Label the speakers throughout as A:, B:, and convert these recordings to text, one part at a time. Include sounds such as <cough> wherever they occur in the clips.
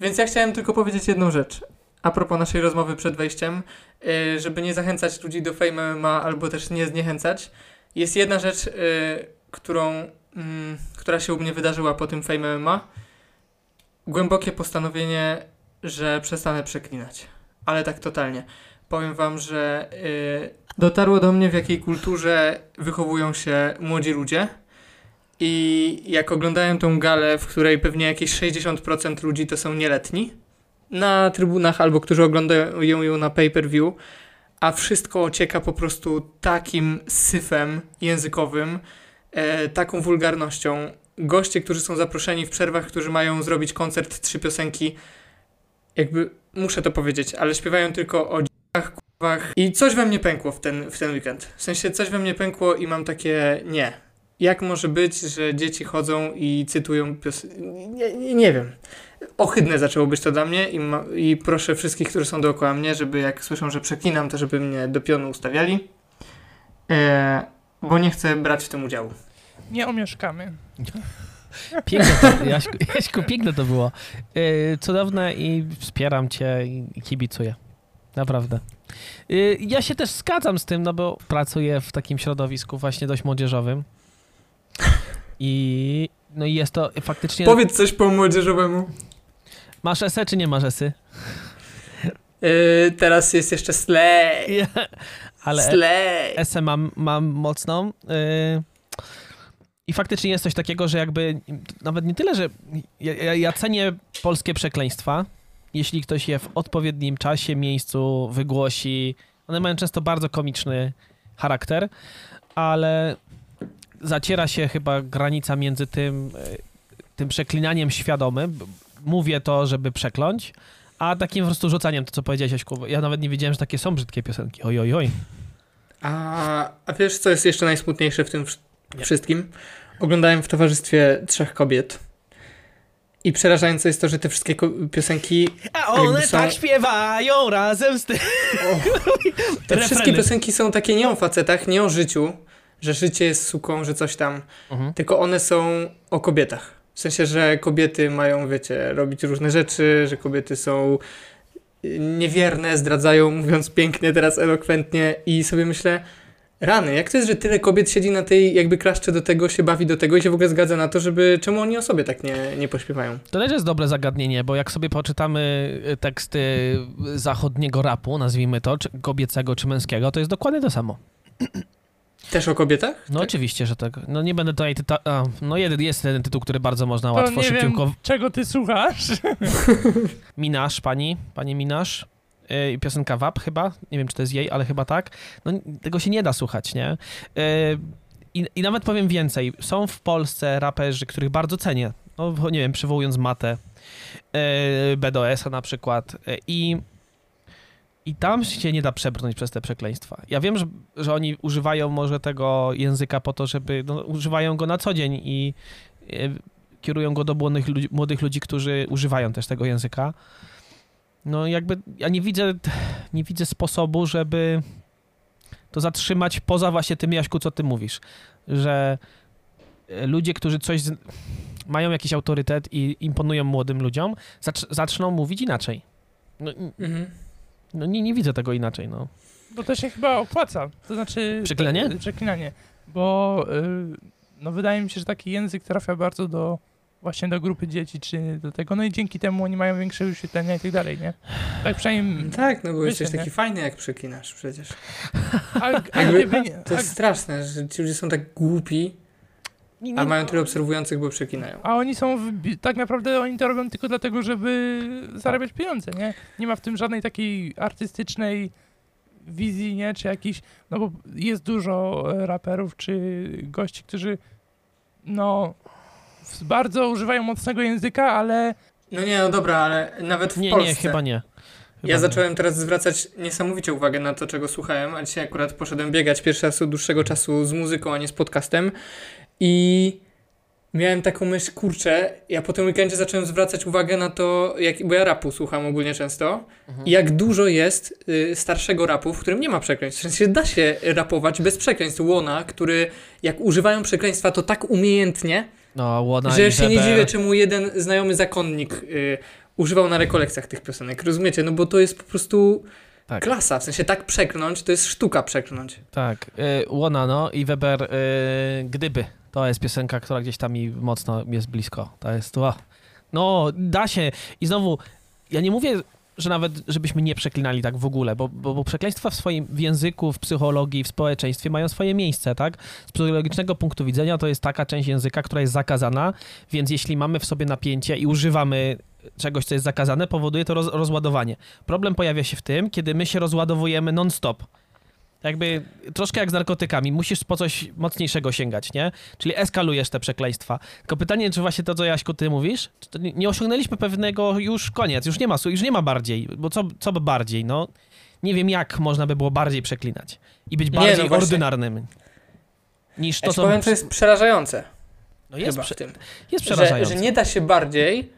A: Więc ja chciałem tylko powiedzieć jedną rzecz. A propos naszej rozmowy przed wejściem, yy, żeby nie zachęcać ludzi do Fame MMA albo też nie zniechęcać, jest jedna rzecz, yy, którą, mm, która się u mnie wydarzyła po tym Fame MMA. Głębokie postanowienie, że przestanę przeklinać. Ale tak totalnie. Powiem wam, że yy, dotarło do mnie w jakiej kulturze wychowują się młodzi ludzie. I jak oglądałem tą galę, w której pewnie jakieś 60% ludzi to są nieletni, na trybunach albo którzy oglądają ją na pay-per-view, a wszystko ocieka po prostu takim syfem językowym, e, taką wulgarnością. Goście, którzy są zaproszeni w przerwach, którzy mają zrobić koncert, trzy piosenki, jakby muszę to powiedzieć, ale śpiewają tylko o dzieciach, kurwach i coś we mnie pękło w ten, w ten weekend. W sensie coś we mnie pękło i mam takie nie. Jak może być, że dzieci chodzą i cytują piosenki? Nie, nie, wiem ohydne zaczęło być to dla mnie i, ma, i proszę wszystkich, którzy są dookoła mnie, żeby jak słyszą, że przeklinam, to żeby mnie do pionu ustawiali, e, bo nie chcę brać w tym udziału.
B: Nie omieszkamy. <laughs>
C: Piękne to, Jaśku, Jaśku, piękne to było. Yy, cudowne i wspieram cię i kibicuję. Naprawdę. Yy, ja się też zgadzam z tym, no bo pracuję w takim środowisku właśnie dość młodzieżowym. I no i jest to faktycznie...
A: Powiedz coś po młodzieżowemu.
C: Masz esę czy nie masz esy?
A: Yy, <laughs> teraz jest jeszcze slay. <laughs>
C: Ale slay. esę mam, mam mocną. Yy, I faktycznie jest coś takiego, że jakby nawet nie tyle, że ja, ja cenię polskie przekleństwa, jeśli ktoś je w odpowiednim czasie, miejscu wygłosi. One mają często bardzo komiczny charakter, ale zaciera się chyba granica między tym, e, tym przeklinaniem świadomym, mówię to, żeby przekląć, a takim po prostu rzucaniem, to co powiedziałeś, Jaśku. Ja nawet nie wiedziałem, że takie są brzydkie piosenki. Oj, oj, oj.
A: A, a wiesz, co jest jeszcze najsmutniejsze w tym nie. wszystkim? Oglądałem w towarzystwie trzech kobiet. I przerażające jest to, że te wszystkie piosenki.
C: A one są... tak śpiewają razem z tym.
A: te <laughs> wszystkie piosenki są takie nie o facetach, nie o życiu, że życie jest suką, że coś tam. Mhm. Tylko one są o kobietach. W sensie, że kobiety mają, wiecie, robić różne rzeczy, że kobiety są niewierne, zdradzają, mówiąc pięknie, teraz elokwentnie i sobie myślę, rany, jak to jest, że tyle kobiet siedzi na tej, jakby klaszcze do tego, się bawi do tego i się w ogóle zgadza na to, żeby, czemu oni o sobie tak nie, nie pośpiewają?
C: To też jest dobre zagadnienie, bo jak sobie poczytamy teksty zachodniego rapu, nazwijmy to, czy kobiecego czy męskiego, to jest dokładnie to samo. <clears throat>
A: Też o kobietach?
C: No tak? oczywiście, że tak. No nie będę tutaj tyta... A, no jeden, jest jeden tytuł, który bardzo można łatwo,
B: nie
C: szybciutko... Wiem,
B: czego ty słuchasz? <laughs>
C: Minasz, pani, pani Minasz. Yy, piosenka WAP chyba, nie wiem czy to jest jej, ale chyba tak. No tego się nie da słuchać, nie? Yy, i, I nawet powiem więcej, są w Polsce raperzy, których bardzo cenię. No nie wiem, przywołując Matę, yy, BDS-a na przykład. Yy, I i tam się nie da przebrnąć przez te przekleństwa. Ja wiem, że, że oni używają może tego języka po to, żeby. No, używają go na co dzień i e, kierują go do młodych ludzi, młodych ludzi, którzy używają też tego języka. No jakby ja nie widzę, nie widzę sposobu, żeby to zatrzymać poza właśnie tym, Jaśku, co ty mówisz. Że e, ludzie, którzy coś z... mają jakiś autorytet i imponują młodym ludziom, zacz, zaczną mówić inaczej. No, mhm. No nie, nie widzę tego inaczej, no.
B: Bo to się chyba opłaca, to znaczy...
C: Przeklinanie?
B: Przeklinanie, bo yy, no wydaje mi się, że taki język trafia bardzo do właśnie do grupy dzieci, czy do tego, no i dzięki temu oni mają większe wyświetlenia i tak dalej, nie? Tak przynajmniej...
A: Tak, no bo jesteś taki fajny, jak przeklinasz przecież. A, a Jakby, nie, to jest straszne, że ci ludzie są tak głupi, nie, nie, a mają tyle obserwujących, bo przekinają.
B: A oni są, w, tak naprawdę oni to robią tylko dlatego, żeby zarabiać pieniądze, nie? Nie ma w tym żadnej takiej artystycznej wizji, nie? Czy jakiś, no bo jest dużo e, raperów, czy gości, którzy no bardzo używają mocnego języka, ale...
A: No nie, no dobra, ale nawet w
C: nie,
A: Polsce...
C: Nie, chyba nie.
A: Chyba ja nie. zacząłem teraz zwracać niesamowicie uwagę na to, czego słuchałem, a dzisiaj akurat poszedłem biegać pierwszy raz od dłuższego czasu z muzyką, a nie z podcastem i miałem taką myśl, kurczę, ja po tym weekendzie zacząłem zwracać uwagę na to, jak, bo ja rapu słucham ogólnie często, mhm. jak dużo jest y, starszego rapu, w którym nie ma przekleństw. W sensie da się rapować bez przekleństw. Łona, który jak używają przekleństwa, to tak umiejętnie,
C: no, Łona
A: że się nie dziwię, czemu jeden znajomy zakonnik y, używał na rekolekcjach tych piosenek. Rozumiecie? No bo to jest po prostu
C: Tak.
A: klasa. W sensie tak przekląć, to jest sztuka przekląć.
C: Tak, y, Łona, no i Weber, y, Gdyby. To jest piosenka, która gdzieś tam mi mocno jest blisko. To jest, o, no da się. I znowu, ja nie mówię, że nawet, żebyśmy nie przeklinali tak w ogóle, bo, bo, bo przekleństwa w swoim w języku, w psychologii, w społeczeństwie mają swoje miejsce, tak? Z psychologicznego punktu widzenia to jest taka część języka, która jest zakazana, więc jeśli mamy w sobie napięcie i używamy czegoś, co jest zakazane, powoduje to roz, rozładowanie. Problem pojawia się w tym, kiedy my się rozładowujemy non-stop. Jakby troszkę jak z narkotykami, musisz po coś mocniejszego sięgać, nie? Czyli eskalujesz te przekleństwa. Tylko pytanie, czy właśnie to, co Jaśku, ty mówisz, nie, nie osiągnęliśmy pewnego już koniec, już nie ma, już nie ma bardziej, bo co, co by bardziej, no? Nie wiem, jak można by było bardziej przeklinać i być
A: Nie,
C: bardziej
A: no właśnie.
C: ordynarnym niż
A: Ja
C: to,
A: ci
C: co...
A: powiem, to jest przerażające.
C: no jest, prze, jest
A: Że,
C: przerażające.
A: że nie da się bardziej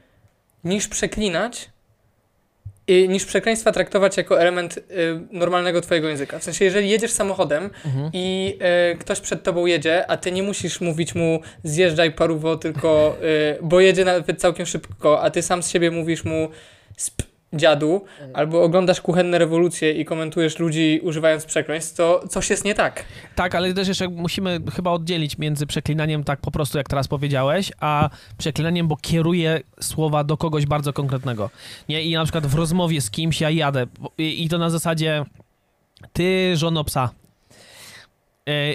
A: niż przeklinać i niż przekleństwa traktować jako element y, normalnego twojego języka. W sensie, jeżeli jedziesz samochodem
C: Mhm.
A: i y, ktoś przed tobą jedzie, a ty nie musisz mówić mu zjeżdżaj paruwo, tylko y, bo jedzie nawet całkiem szybko, a ty sam z siebie mówisz mu sp dziadu, albo oglądasz kuchenne rewolucje i komentujesz ludzi używając przekleństw, to coś jest nie tak.
C: Tak, ale też jeszcze musimy chyba oddzielić między przeklinaniem tak po prostu, jak teraz powiedziałeś, a przeklinaniem, bo kieruję słowa do kogoś bardzo konkretnego. Nie? I na przykład w rozmowie z kimś ja jadę i, to na zasadzie ty, żono psa. E,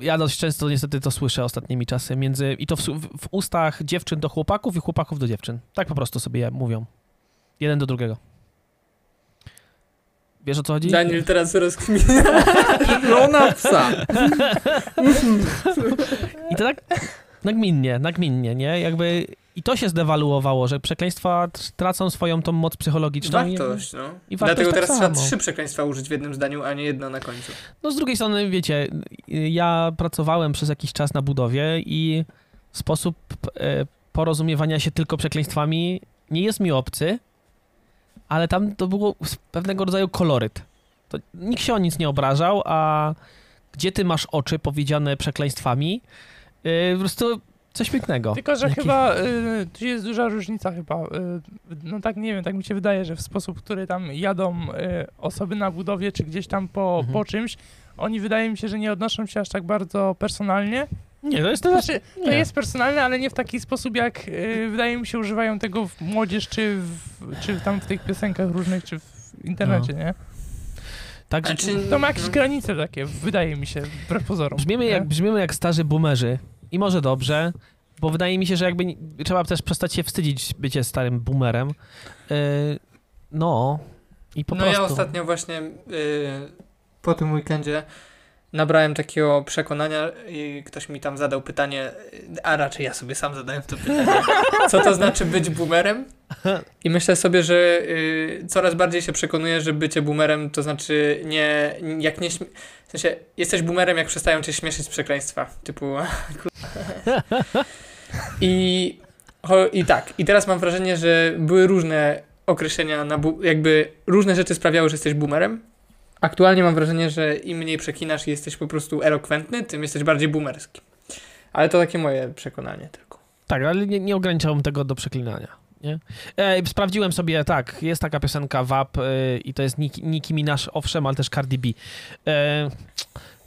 C: Ja dość często niestety to słyszę ostatnimi czasy między, i to w, w, ustach dziewczyn do chłopaków i chłopaków do dziewczyn. Tak po prostu sobie mówią. Jeden do drugiego. Wiesz o co chodzi?
A: Daniel teraz rozkmina. <laughs> Żona psa.
C: I to tak nagminnie, nagminnie, nie? Jakby i to się zdewaluowało, że przekleństwa tr- tracą swoją tą moc psychologiczną. i-
A: Wartość, no.
C: I wartość
A: Dlatego
C: tak
A: teraz trzeba
C: samo.
A: trzy przekleństwa użyć w jednym zdaniu, a nie jedno na końcu.
C: No z drugiej strony, wiecie, ja pracowałem przez jakiś czas na budowie i sposób e, porozumiewania się tylko przekleństwami nie jest mi obcy, ale tam to było pewnego rodzaju koloryt. To nikt się o nic nie obrażał, a gdzie ty masz oczy powiedziane przekleństwami, e, po prostu coś pięknego.
B: Tylko, że chyba y, tu jest duża różnica chyba. Y, no tak nie wiem, tak mi się wydaje, że w sposób, który tam jadą y, osoby na budowie, czy gdzieś tam po,
C: Mhm.
B: po czymś, oni wydaje mi się, że nie odnoszą się aż tak bardzo personalnie.
C: Nie, to jest
B: To znaczy, to
C: Nie.
B: jest personalne, ale nie w taki sposób, jak y, wydaje mi się używają tego w młodzież, czy, w, czy tam w tych piosenkach różnych, czy w internecie,
C: No.
B: nie?
C: Tak,
A: Znaczy,
B: To ma jakieś
A: no.
B: granice takie, wydaje mi się, wbrew pozorom.
C: Brzmiemy
B: nie?
C: jak, brzmiemy jak starzy boomerzy. I może dobrze, bo wydaje mi się, że jakby nie- trzeba też przestać się wstydzić bycie starym boomerem. Yy, no i po
A: no
C: prostu.
A: ja ostatnio właśnie y, po tym weekendzie nabrałem takiego przekonania i ktoś mi tam zadał pytanie, a raczej ja sobie sam zadałem to pytanie, co to znaczy być boomerem? I myślę sobie, że y, coraz bardziej się przekonuję, że bycie boomerem to znaczy nie, jak nie, w sensie jesteś boomerem, jak przestają cię śmieszyć przekleństwa, typu <laughs> I, I tak, i teraz mam wrażenie, że były różne określenia, na jakby różne rzeczy sprawiały, że jesteś boomerem. Aktualnie mam wrażenie, że im mniej przekinasz i jesteś po prostu elokwentny, tym jesteś bardziej boomerski. Ale to takie moje przekonanie tylko.
C: Tak, ale nie, nie ograniczałbym tego do przeklinania. Nie? E, sprawdziłem sobie, tak, jest taka piosenka WAP e, i to jest Nicki, Nicki Minaj, owszem, ale też Cardi B. E,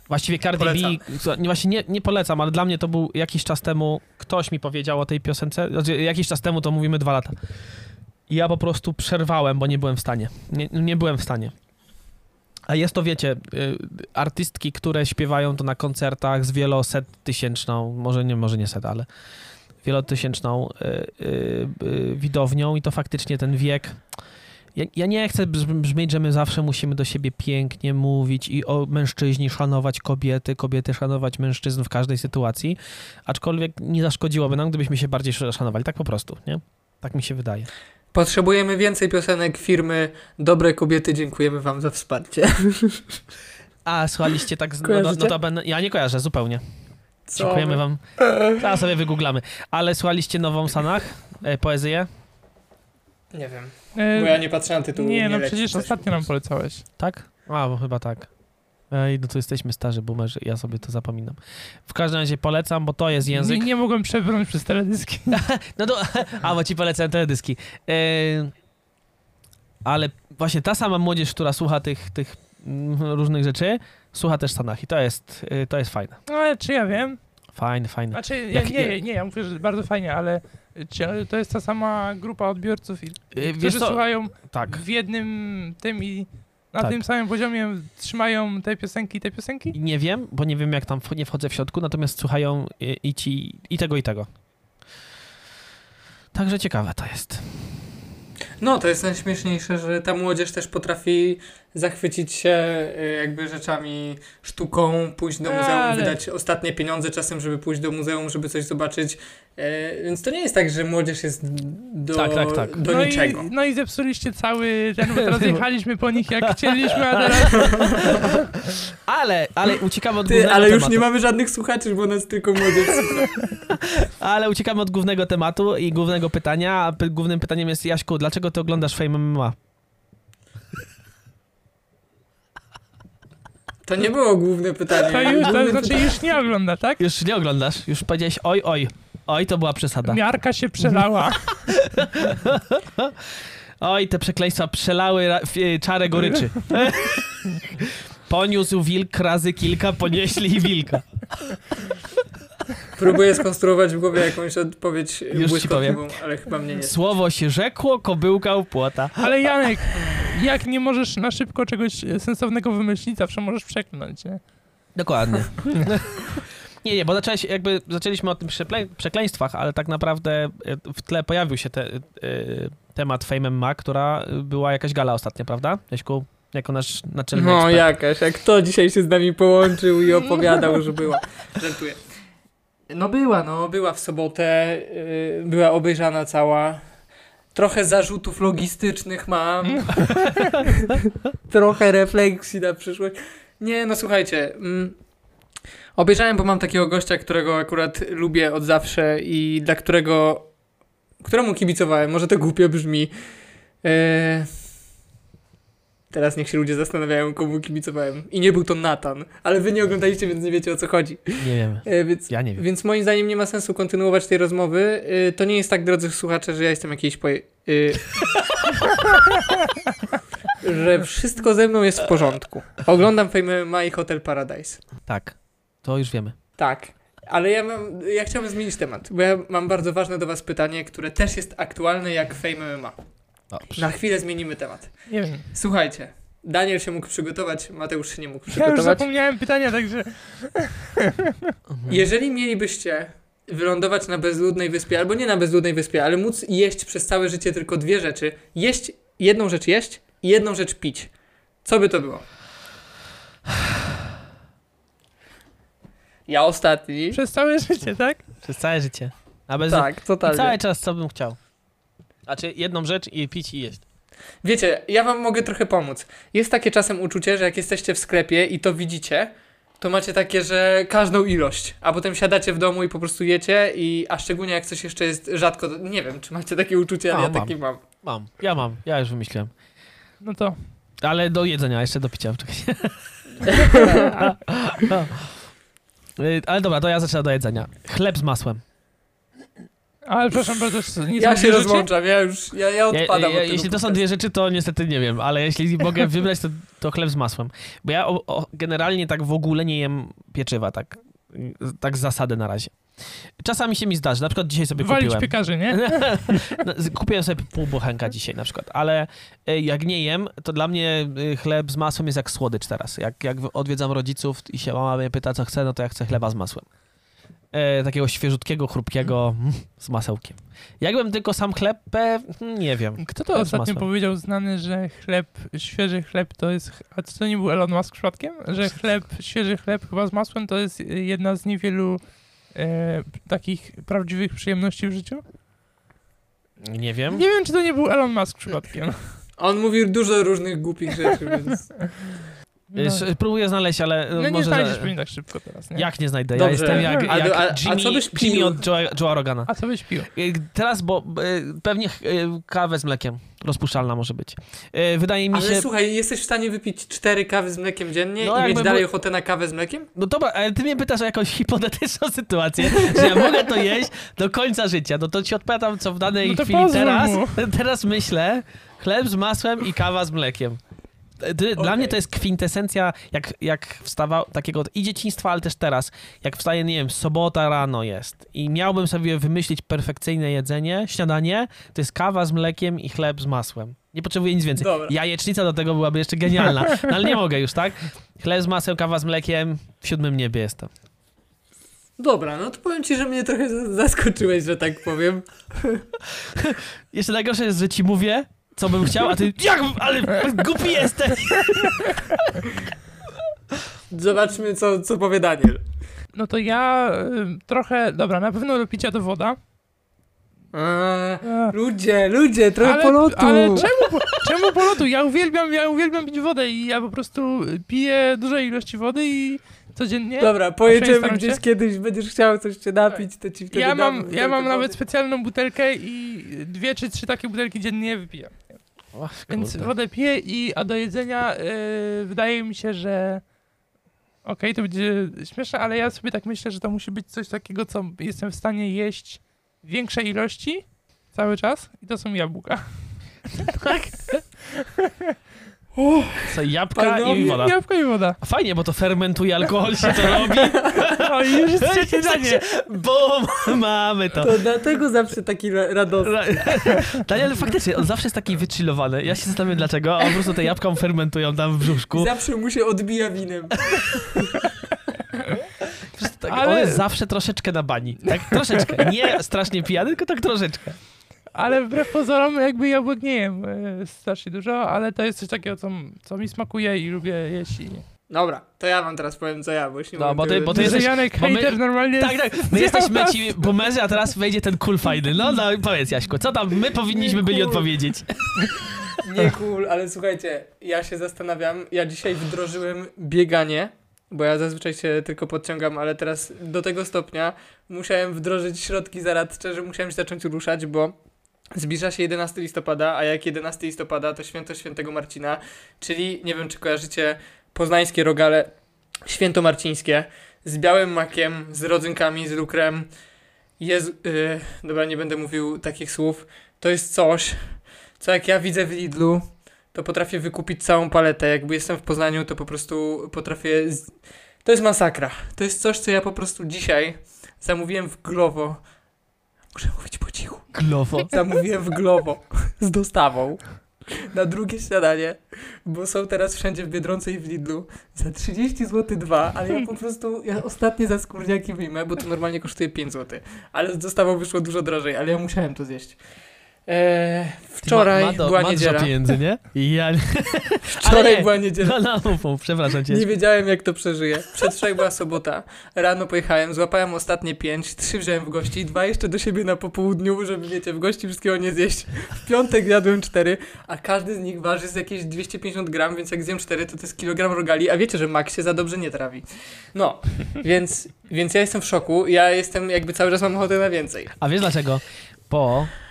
C: właściwie Cardi
A: Polecam.
C: B, nie, właśnie nie, nie polecam, ale dla mnie to był jakiś czas temu, ktoś mi powiedział o tej piosence, znaczy jakiś czas temu, to mówimy dwa lata. I ja po prostu przerwałem, bo nie byłem w stanie. Nie, nie byłem w stanie. A jest to, wiecie, y, artystki, które śpiewają to na koncertach z wieloset tysięczną, może nie, może nie set, ale wielotysięczną y, y, widownią i to faktycznie ten wiek. Ja, ja nie chcę brz- brzmieć, że my zawsze musimy do siebie pięknie mówić i o mężczyźni szanować kobiety, kobiety szanować mężczyzn w każdej sytuacji, aczkolwiek nie zaszkodziłoby nam, gdybyśmy się bardziej sz- szanowali. Tak po prostu, nie? Tak mi się wydaje.
A: Potrzebujemy więcej piosenek firmy Dobre Kobiety, dziękujemy Wam za wsparcie.
C: A, słuchaliście tak z, no, no,
A: Kojarzycie?
C: notabene, Ja nie kojarzę zupełnie.
A: Co
C: Dziękujemy wam. Zaraz sobie wygooglamy. Ale słuchaliście nową Sanach? E, poezję?
A: Nie wiem,
B: E,
A: bo ja nie patrzę na tytuł.
B: nie, no przecież ostatnio nam polecałeś.
C: Tak? A, bo chyba tak. Ej, no to jesteśmy starzy boomerzy, ja sobie to zapominam. W każdym razie polecam, bo to jest język...
B: Nie, nie mogłem przebrnąć przez teledyski. <laughs>
C: No to, a bo ci polecałem teledyski. E, ale właśnie ta sama młodzież, która słucha tych, tych mm, różnych rzeczy, słucha też Stanach i to jest, y, to jest fajne.
B: No ale czy ja wiem?
C: Fajne, fajne.
B: Znaczy, ja,
C: Jak-
B: nie, nie, ja mówię, że bardzo fajnie, ale czy to jest ta sama grupa odbiorców, i,
C: Y,
B: którzy słuchają
C: tak.
B: w jednym tym i na
C: Tak.
B: tym samym poziomie trzymają te piosenki i te piosenki?
C: Nie wiem, bo nie wiem jak tam, nie wchodzę w środku, natomiast słuchają i, i ci, i tego, i tego. Także ciekawe to jest.
A: No, to jest najśmieszniejsze, że ta młodzież też potrafi zachwycić się y, jakby rzeczami, sztuką, pójść do muzeum,
B: Ale-
A: wydać ostatnie pieniądze czasem, żeby pójść do muzeum, żeby coś zobaczyć. E, Więc to nie jest tak, że młodzież jest do,
C: Tak, tak, tak.
A: do
B: no,
A: niczego.
B: i, no i zepsuliście cały ten, bo <laughs> teraz jechaliśmy po nich jak chcieliśmy, a teraz... <laughs>
C: Ale, ale uciekamy od
A: Ty,
C: głównego
A: ale już
C: tematu.
A: nie mamy żadnych słuchaczy, bo nas tylko młodzież słucha. <laughs>
C: Ale uciekamy od głównego tematu i głównego pytania, głównym pytaniem jest Jaśku, dlaczego ty oglądasz Fame MMA?
A: To nie było główne pytanie.
B: To już, to znaczy już nie ogląda, tak?
C: Już nie oglądasz, już powiedziałeś oj, oj. Oj, to była przesada.
B: Miarka się przelała. <laughs>
C: Oj, te przekleństwa przelały e, czarę goryczy. <laughs> Poniósł wilk razy kilka, ponieśli i wilka.
A: Próbuję skonstruować w głowie jakąś odpowiedź
C: Już ci
A: błyskotliwą, ale chyba mnie nie.
C: Słowo się rzekło, kobyłka u płota.
B: Ale Janek, jak nie możesz na szybko czegoś e, sensownego wymyślić, zawsze możesz przeklnąć, nie?
C: Dokładnie. <laughs> Nie, nie, bo zacząłeś, jakby zaczęliśmy o tym przekleństwach, ale tak naprawdę e, w tle pojawił się te, e, temat Fame MMA, która była jakaś gala ostatnio, prawda? Jaśku, jako nasz naczelny
A: No
C: ekspert.
A: jakaś, jak kto dzisiaj się z nami połączył i opowiadał, że była. <laughs> Żartuję. No była, no była w sobotę, yy, była obejrzana cała. Trochę zarzutów logistycznych mam. <laughs> Trochę refleksji na przyszłość. Nie, no słuchajcie. Mm, obejrzałem, bo mam takiego gościa, którego akurat lubię od zawsze i dla którego. któremu kibicowałem. Może to głupio brzmi. Yy, Teraz niech się ludzie zastanawiają, komu kibicowałem. I nie był to Natan, ale wy nie oglądaliście, więc nie wiecie o co chodzi.
C: Nie wiemy.
A: E, więc,
C: Ja nie wiem.
A: więc moim zdaniem nie ma sensu kontynuować tej rozmowy. E, to nie jest tak, drodzy słuchacze, że ja jestem jakiś poje... e, <laughs> że wszystko ze mną jest w porządku. Oglądam Fame MMA i Hotel Paradise.
C: Tak, to już wiemy.
A: Tak. Ale ja mam, ja chciałbym zmienić temat, bo ja mam bardzo ważne do was pytanie, które też jest aktualne jak Fame MMA.
C: Dobrze.
A: Na chwilę zmienimy temat.
B: Nie wiem.
A: Słuchajcie, Daniel się mógł przygotować, Mateusz się nie mógł
B: Ja już
A: przygotować.
B: zapomniałem pytania, także...
C: Mhm.
A: Jeżeli mielibyście wylądować na bezludnej wyspie, albo nie na bezludnej wyspie, ale móc jeść przez całe życie tylko dwie rzeczy, jeść, jedną rzecz jeść i jedną rzecz pić, co by to było? Ja ostatni.
B: Przez całe życie, tak?
C: Przez całe życie. A bez...
A: Tak,
C: I
A: totalnie.
C: cały czas co bym chciał. Znaczy jedną rzecz i pić i jeść.
A: Wiecie, ja wam mogę trochę pomóc. Jest takie czasem uczucie, że jak jesteście w sklepie i to widzicie, to macie takie, że każdą ilość, a potem siadacie w domu i po prostu jecie i, a szczególnie jak coś jeszcze jest rzadko, nie wiem, czy macie takie uczucie, ale
C: A,
A: ja
C: mam.
A: takie mam.
C: Mam, ja mam, ja już wymyśliłem.
B: No to...
C: Ale do jedzenia, jeszcze do picia, czekaj. Y, <laughs> <laughs> Ale dobra, to ja zaczynam do jedzenia. Chleb z masłem.
B: Ale przepraszam bardzo, nie
A: Ja się
B: rzeczy?
A: rozłączam, ja już, ja, ja
C: Ja,
A: odpadam
C: ja,
A: od tego
C: jeśli to są dwie rzeczy, to niestety nie wiem, ale jeśli mogę wybrać, to, to chleb z masłem. Bo ja o, o, generalnie tak w ogóle nie jem pieczywa, tak, tak z zasady na razie. Czasami się mi zdarzy, na przykład dzisiaj sobie
B: Walić
C: kupiłem.
B: piekarzy, nie? <laughs>
C: No, Kupiłem sobie pół bochenka dzisiaj na przykład, ale e, jak nie jem, to dla mnie e, chleb z masłem jest jak słodycz teraz. Jak, jak odwiedzam rodziców i się mama mnie pyta, co chce, no to ja chcę chleba z masłem. E, takiego świeżutkiego, chrupkiego mm, z masełkiem. Jakbym tylko sam chleb, e, nie wiem.
B: Kto to
C: Chleb
B: ostatnio
C: masłem.
B: powiedział znany, że chleb, świeży chleb to jest... A co to nie był Elon Musk przypadkiem? Że chleb, świeży chleb chyba z masłem to jest jedna z niewielu e, takich prawdziwych przyjemności w życiu?
C: Nie wiem.
B: Nie wiem, czy to nie był Elon Musk przypadkiem.
A: On mówił dużo różnych głupich rzeczy, więc... <laughs>
B: No,
C: Próbuję znaleźć, ale
B: no nie
C: może...
B: znajdziesz
C: że-
B: pewnie tak szybko teraz, nie?
C: Jak nie znajdę? Ja
A: Dobrze.
C: jestem jak,
B: A-
C: jak
A: a- a
C: Jimmy,
A: co byś pił?
C: Jimmy od Joe, Joe'a Rogana.
B: A co byś pił?
C: Y, Teraz, bo y, pewnie y, kawę z mlekiem rozpuszczalna może być. Wydaje mi
A: Ale
C: się...
A: słuchaj, jesteś w stanie wypić cztery kawy z mlekiem dziennie
C: No,
A: i mieć dalej
C: był-
A: ochotę na kawę z mlekiem?
C: No dobra, ale ty mnie pytasz o jakąś hipotetyczną <laughs> sytuację, że ja mogę to jeść do końca życia. No to ci odpowiadam, co w danej
B: No
C: chwili teraz.
B: mu. <laughs>
C: Teraz myślę, chleb z masłem i kawa z mlekiem. Dla
A: Okej.
C: mnie to jest kwintesencja, jak, jak wstawał takiego i dzieciństwa, ale też teraz. Jak wstaje, nie wiem, sobota rano jest i miałbym sobie wymyślić perfekcyjne jedzenie, śniadanie, to jest kawa z mlekiem i chleb z masłem. Nie potrzebuję nic więcej.
A: Dobra.
C: Jajecznica do tego byłaby jeszcze genialna, <laughs> no, ale nie mogę już, tak? Chleb z masłem, kawa z mlekiem, w siódmym niebie jestem.
A: Dobra, no to powiem ci, że mnie trochę zaskoczyłeś, że tak powiem. <laughs>
C: Jeszcze najgorsze jest, że ci mówię, co bym chciał, a ty, jak, ale głupi jesteś!
A: Zobaczmy, co, co powie Daniel.
B: No to ja y, trochę, dobra, na pewno do picia to woda.
A: Eee, ludzie, ludzie, trochę
B: ale,
A: polotu.
B: ale czemu, czemu polotu? Ja uwielbiam, ja uwielbiam pić wodę i ja po prostu piję duże ilości wody i codziennie.
A: Dobra, pojedziemy gdzieś
B: się.
A: kiedyś, będziesz chciał coś się napić, to ci wtedy
B: ja
A: dam
B: mam, ja mam nawet specjalną butelkę i dwie czy trzy takie butelki dziennie wypijam.
C: O,
B: Więc wodę piję i a do jedzenia y, wydaje mi się, że okej, to będzie śmieszne, ale ja sobie tak myślę, że to musi być coś takiego, co jestem w stanie jeść w większej ilości cały czas i to są jabłka.
C: Tak? <laughs> Co, jabłka
A: Panowie,
C: i woda.
B: Jabłko i woda.
C: Fajnie, bo to fermentuje alkohol, się to robi. <laughs>
B: O, i już jest <laughs> trzecie danie. <laughs>
C: Bum, mamy to.
A: To dlatego zawsze taki ra- radosny.
C: Daniel, faktycznie, on zawsze jest taki wychillowany. Ja się zastanawiam dlaczego, a po prostu te jabłka fermentują tam w brzuszku.
A: Zawsze mu się odbija winem.
C: Tak,
B: Ale-
C: On jest zawsze troszeczkę na bani. Tak, troszeczkę. Nie strasznie pijany, tylko tak troszeczkę.
B: Ale wbrew pozorom jakby jabłek nie jem y, strasznie dużo, ale to jest coś takiego, co, co mi smakuje i lubię jeść. I...
A: Dobra, to ja wam teraz powiem, co ja, bo już nie
C: No, bo ty- bo ty jesteś-
B: Janek
C: bo my-
B: normalnie
C: Tak,
B: jest-
C: tak. My jesteśmy ci boomerzy, a teraz wejdzie ten cool fajny. No, no, powiedz Jaśku, co tam my powinniśmy byli odpowiedzieć? <laughs>
A: Nie cool, ale słuchajcie, ja się zastanawiam, ja dzisiaj wdrożyłem bieganie, bo ja zazwyczaj się tylko podciągam, ale teraz do tego stopnia musiałem wdrożyć środki zaradcze, że musiałem się zacząć ruszać, bo zbliża się 11 listopada, a jak 11 listopada to święto świętego Marcina, czyli nie wiem czy kojarzycie poznańskie rogale świętomarcińskie z białym makiem, z rodzynkami, z lukrem. Jezu, yy, dobra, nie będę mówił takich słów. To jest coś, co jak ja widzę w Lidlu, to potrafię wykupić całą paletę. Jakby jestem w Poznaniu, to po prostu potrafię. Z... To jest masakra. To jest coś, co ja po prostu dzisiaj zamówiłem w Glovo. Muszę mówić po cichu.
C: Glowo.
A: Zamówiłem w Glovo z dostawą na drugie śniadanie, bo są teraz wszędzie w Biedronce i w Lidlu za 30 zł dwa, ale ja po prostu, ja ostatnie za skórniaki wyjmę, bo to normalnie kosztuje 5 zł, ale z dostawą wyszło dużo drożej, ale ja musiałem to zjeść. Eee, wczoraj
C: ma, ma do,
A: była
C: ma
A: niedziela.
C: pieniędzy, nie? Ja... <laughs>
A: Wczoraj
C: nie.
A: była niedziela.
C: No, no, mów, przepraszam cię.
A: Nie wiedziałem, jak to przeżyję. Przedwczoraj była sobota. Rano pojechałem, złapałem ostatnie pięć, trzy wziąłem w gości, dwa jeszcze do siebie na popołudniu, żeby, wiecie, w gości wszystkiego nie zjeść. W piątek jadłem cztery, a każdy z nich waży z jakieś 250 gram, więc jak zjem cztery, to to jest kilogram rogali, a wiecie, że Max się za dobrze nie trawi. No, <laughs> więc, więc ja jestem w szoku. Ja jestem, jakby cały czas mam ochotę na więcej.
C: A wiesz dlaczego? Bo, e,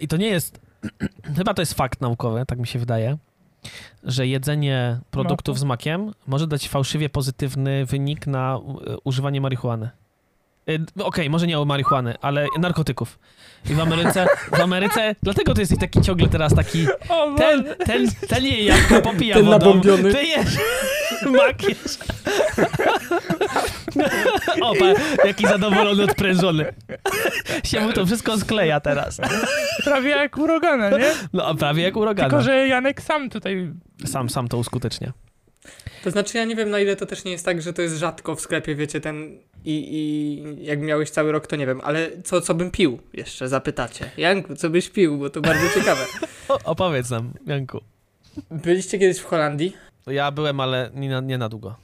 C: i to nie jest, <clears throat> chyba to jest fakt naukowy, tak mi się wydaje, że jedzenie produktów
B: Maku.
C: z makiem może dać fałszywie pozytywny wynik na e, używanie marihuany. E, Okej, może nie o marihuany, ale narkotyków. I w Ameryce, <laughs> w Ameryce, dlatego ty jesteś taki ciągle teraz taki,
B: O,
C: ten, ten, ten je jabłko popija
A: Ten
C: wodą,
A: nabombiony.
C: ty jesz mak jesz. O, pa, jaki zadowolony, odprężony. Się mu to wszystko skleja teraz.
B: prawie jak urogana, nie?
C: No, a prawie jak uragana.
B: Tylko, że Janek sam tutaj
C: Sam, sam to uskutecznia.
A: To znaczy, ja nie wiem, na ile to też nie jest tak, że to jest rzadko w sklepie, wiecie, ten i, i jak miałeś cały rok, to nie wiem, ale co, co bym pił jeszcze, zapytacie. Janku, co byś pił, bo to bardzo ciekawe. <laughs>
C: O, opowiedz nam, Janku.
A: Byliście kiedyś w Holandii?
C: To ja byłem, ale nie na, nie na długo.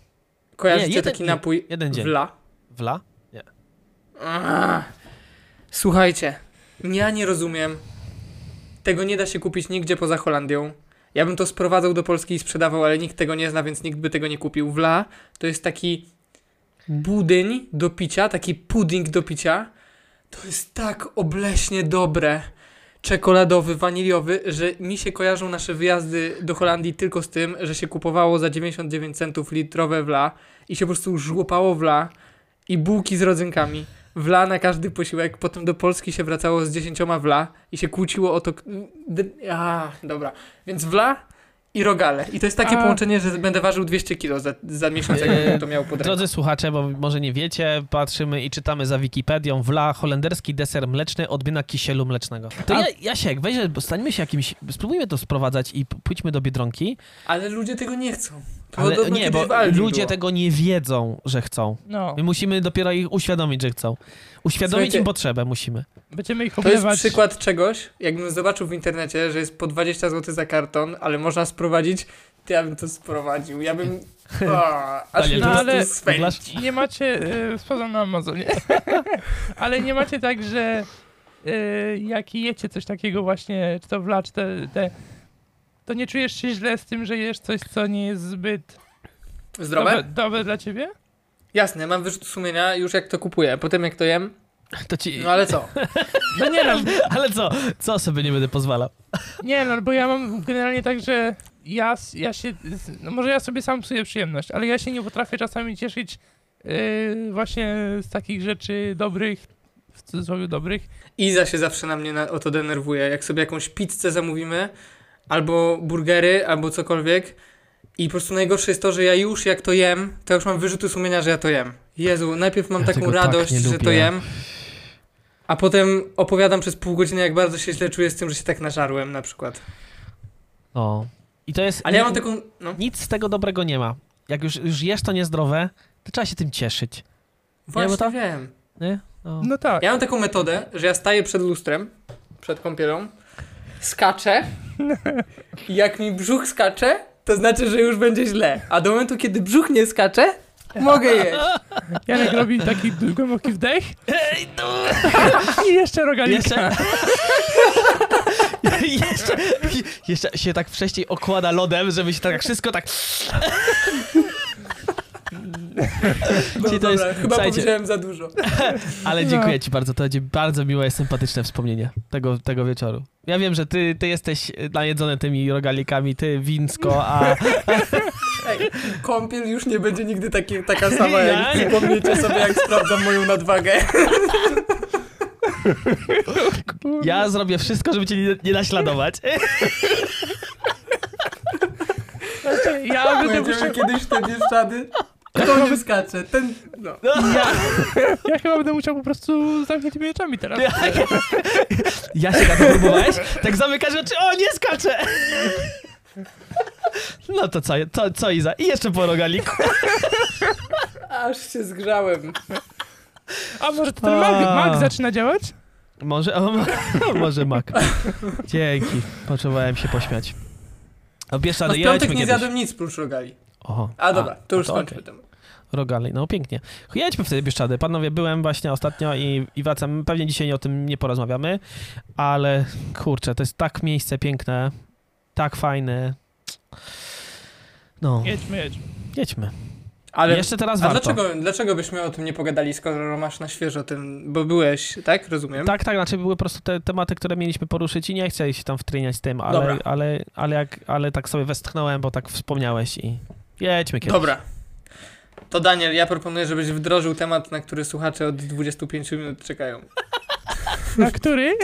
A: Kojarzycie
C: Nie, jeden-
A: taki
C: nie,
A: napój
C: jeden dzień.
A: Wla?
C: Wla?
A: Ah. Słuchajcie, ja nie rozumiem. Tego nie da się kupić nigdzie poza Holandią. Ja bym to sprowadzał do Polski i sprzedawał, ale nikt tego nie zna, więc nikt by tego nie kupił. Wla to jest taki budyń do picia, taki pudding do picia. To jest tak obleśnie dobre. Czekoladowy, waniliowy, że mi się kojarzą nasze wyjazdy do Holandii tylko z tym, że się kupowało za 99 centów litrowe wla i się po prostu żłopało wla i bułki z rodzynkami. Wla na każdy posiłek, potem do Polski się wracało z dziesięcioma wla i się kłóciło o to. A, dobra. Więc wla i rogale. I to jest takie
B: A-
A: połączenie, że będę ważył 200 kilo za, za miesiąc,
C: Eee,
A: jakbym to miał pod ręką.
C: Drodzy słuchacze, bo może nie wiecie, patrzymy i czytamy za Wikipedią wla holenderski deser mleczny, odmiana kisielu mlecznego. To
B: A-
C: ja, Jasiek, weź, stańmy się jakimś, spróbujmy to sprowadzać i pójdźmy do Biedronki,
A: Ale ludzie tego nie chcą.
C: Ale
A: podobno
C: nie,
A: kiedyś
C: bo
A: w Aldi
C: ludzie
A: było.
C: tego nie wiedzą, że chcą.
B: No,
C: My musimy dopiero ich uświadomić, że chcą. Uświadomić
A: Słuchajcie-
C: im potrzebę, musimy.
B: będziemy ich
A: To jest
B: oblewać.
A: przykład czegoś, jakbym zobaczył w internecie, że jest po 20 zł za karton, ale można sprowadzić, to ja bym to sprowadził. Ja bym... <laughs> O, aż
C: Daniel,
A: mi
B: no ale- Nie macie, y, sprawdzam na Amazonie, <laughs> ale nie macie tak, że y, jak jecie coś takiego właśnie, czy to wla, czy te, te, to nie czujesz się źle z tym, że jesz coś, co nie jest zbyt
A: Zdrowe?
B: dobre, dobre dla ciebie?
A: Jasne, mam wyrzut sumienia już jak to kupuję. Potem jak to jem,
C: To ci...
A: no ale co? <laughs>
B: No nie no,
C: Ale co? Co sobie nie będę pozwalał?
B: nie no, bo ja mam generalnie tak, że ja, ja się, no może ja sobie sam psuję przyjemność, ale ja się nie potrafię czasami cieszyć y, właśnie z takich rzeczy dobrych, w cudzysłowie dobrych,
A: Iza się zawsze na mnie na, o to denerwuje. Jak sobie jakąś pizzę zamówimy, albo burgery, albo cokolwiek. I po prostu najgorsze jest to, że ja już jak to jem, to już mam wyrzuty sumienia, że ja to jem. Jezu, najpierw mam
C: Ja
A: taką
C: tak
A: radość,
C: nie
A: że to jem. A potem opowiadam przez pół godziny, jak bardzo się źle czuję z tym, że się tak nażarłem na przykład.
C: O. I to jest...
A: Ale ja mam taką... No,
C: Nic z tego dobrego nie ma. Jak już, już jesz to niezdrowe, to trzeba się tym cieszyć.
A: właśnie
C: bo to-
A: wiem.
C: Nie? No.
B: no tak.
A: Ja mam taką metodę, że ja staję przed lustrem, przed kąpielą, skaczę i jak mi brzuch skacze, to znaczy, że już będzie źle. A do momentu, kiedy brzuch nie skacze, mogę jeść.
B: Janek robi taki głęboki wdech i jeszcze rogalika.
C: Jeszcze... <laughs> jeszcze, jeszcze się tak wcześniej okłada lodem, żeby się tak wszystko tak...
A: No,
C: Czyli to jest-
A: dobra, chyba
C: słuchajcie.
A: powiedziałem za dużo. <laughs>
C: Ale
B: No.
C: dziękuję ci bardzo, to będzie bardzo miłe i sympatyczne wspomnienie tego, tego wieczoru. Ja wiem, że ty, ty jesteś najedzony tymi rogalikami, ty winsko, a <laughs>
A: Ej, kąpiel już nie będzie nigdy taki, taka <laughs> sama,
C: Ja
A: jak
C: nie.
A: przypomnijcie sobie, jak sprawdzam moją nadwagę. <laughs>
C: ja zrobię wszystko, żeby cię nie, nie naśladować.
B: Znaczy, ja będę
A: Będziemy kiedyś te bieszczady. Kto nie skacze? Ten... No.
B: ja, <laughs> ja chyba będę musiał po prostu z zamkniętymi oczami teraz. <laughs>
C: Ja się na to próbowałeś? Tak zamykasz oczy, o nie skaczę! No to co, co, co Iza? I jeszcze po rogaliku. <laughs>
A: Aż się zgrzałem.
B: A może to ten mag, mag zaczyna działać?
C: Może, o, mo- może mak. Dzięki, potrzebowałem się pośmiać.
A: No
C: Obieszczany,
A: w piątek nie
C: kiedyś.
A: zjadłem nic prócz rogali.
C: Oho.
A: A dobra, to już
C: to
A: skończmy
C: okej.
A: temat.
C: Rogali, no pięknie. Jedźmy wtedy Bieszczady. Panowie, byłem właśnie ostatnio i, i wracam. Pewnie dzisiaj o tym nie porozmawiamy, ale kurczę, to jest tak miejsce piękne, tak fajne. No,
B: Jedźmy, jedźmy.
C: jedźmy.
A: Ale
C: Jeszcze teraz
A: A
C: warto.
A: dlaczego, dlaczego byśmy o tym nie pogadali, skoro masz na świeżo ten, bo byłeś, tak? Rozumiem?
C: Tak, tak, znaczy były po prostu te tematy, które mieliśmy poruszyć i nie chcę się tam wtryniać z tym, ale,
A: Dobra.
C: ale, ale, jak, ale tak sobie westchnąłem, bo tak wspomniałeś i jedźmy kiedyś.
A: Dobra. To Daniel, ja proponuję, żebyś wdrożył temat, na który słuchacze od 25 minut czekają.
B: Na który?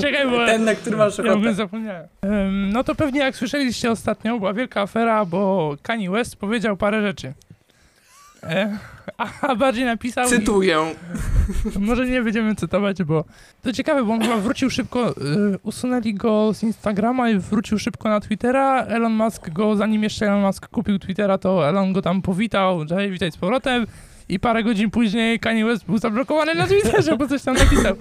B: Czekaj, bo
A: Ten, na który masz
B: ja
A: ochotę.
B: zapomniałem. Em, no to pewnie jak słyszeliście ostatnio, była wielka afera, bo Kanye West powiedział parę rzeczy. E, a, bardziej napisał...
A: Cytuję.
B: Może nie będziemy cytować, bo to ciekawe, bo on chyba wrócił szybko, y, usunęli go z Instagrama i wrócił szybko na Twittera. Elon Musk go, zanim jeszcze Elon Musk kupił Twittera, to Elon go tam powitał, hej, witaj z powrotem. I parę godzin później Kanye West był zablokowany na Twitterze, bo coś tam napisał.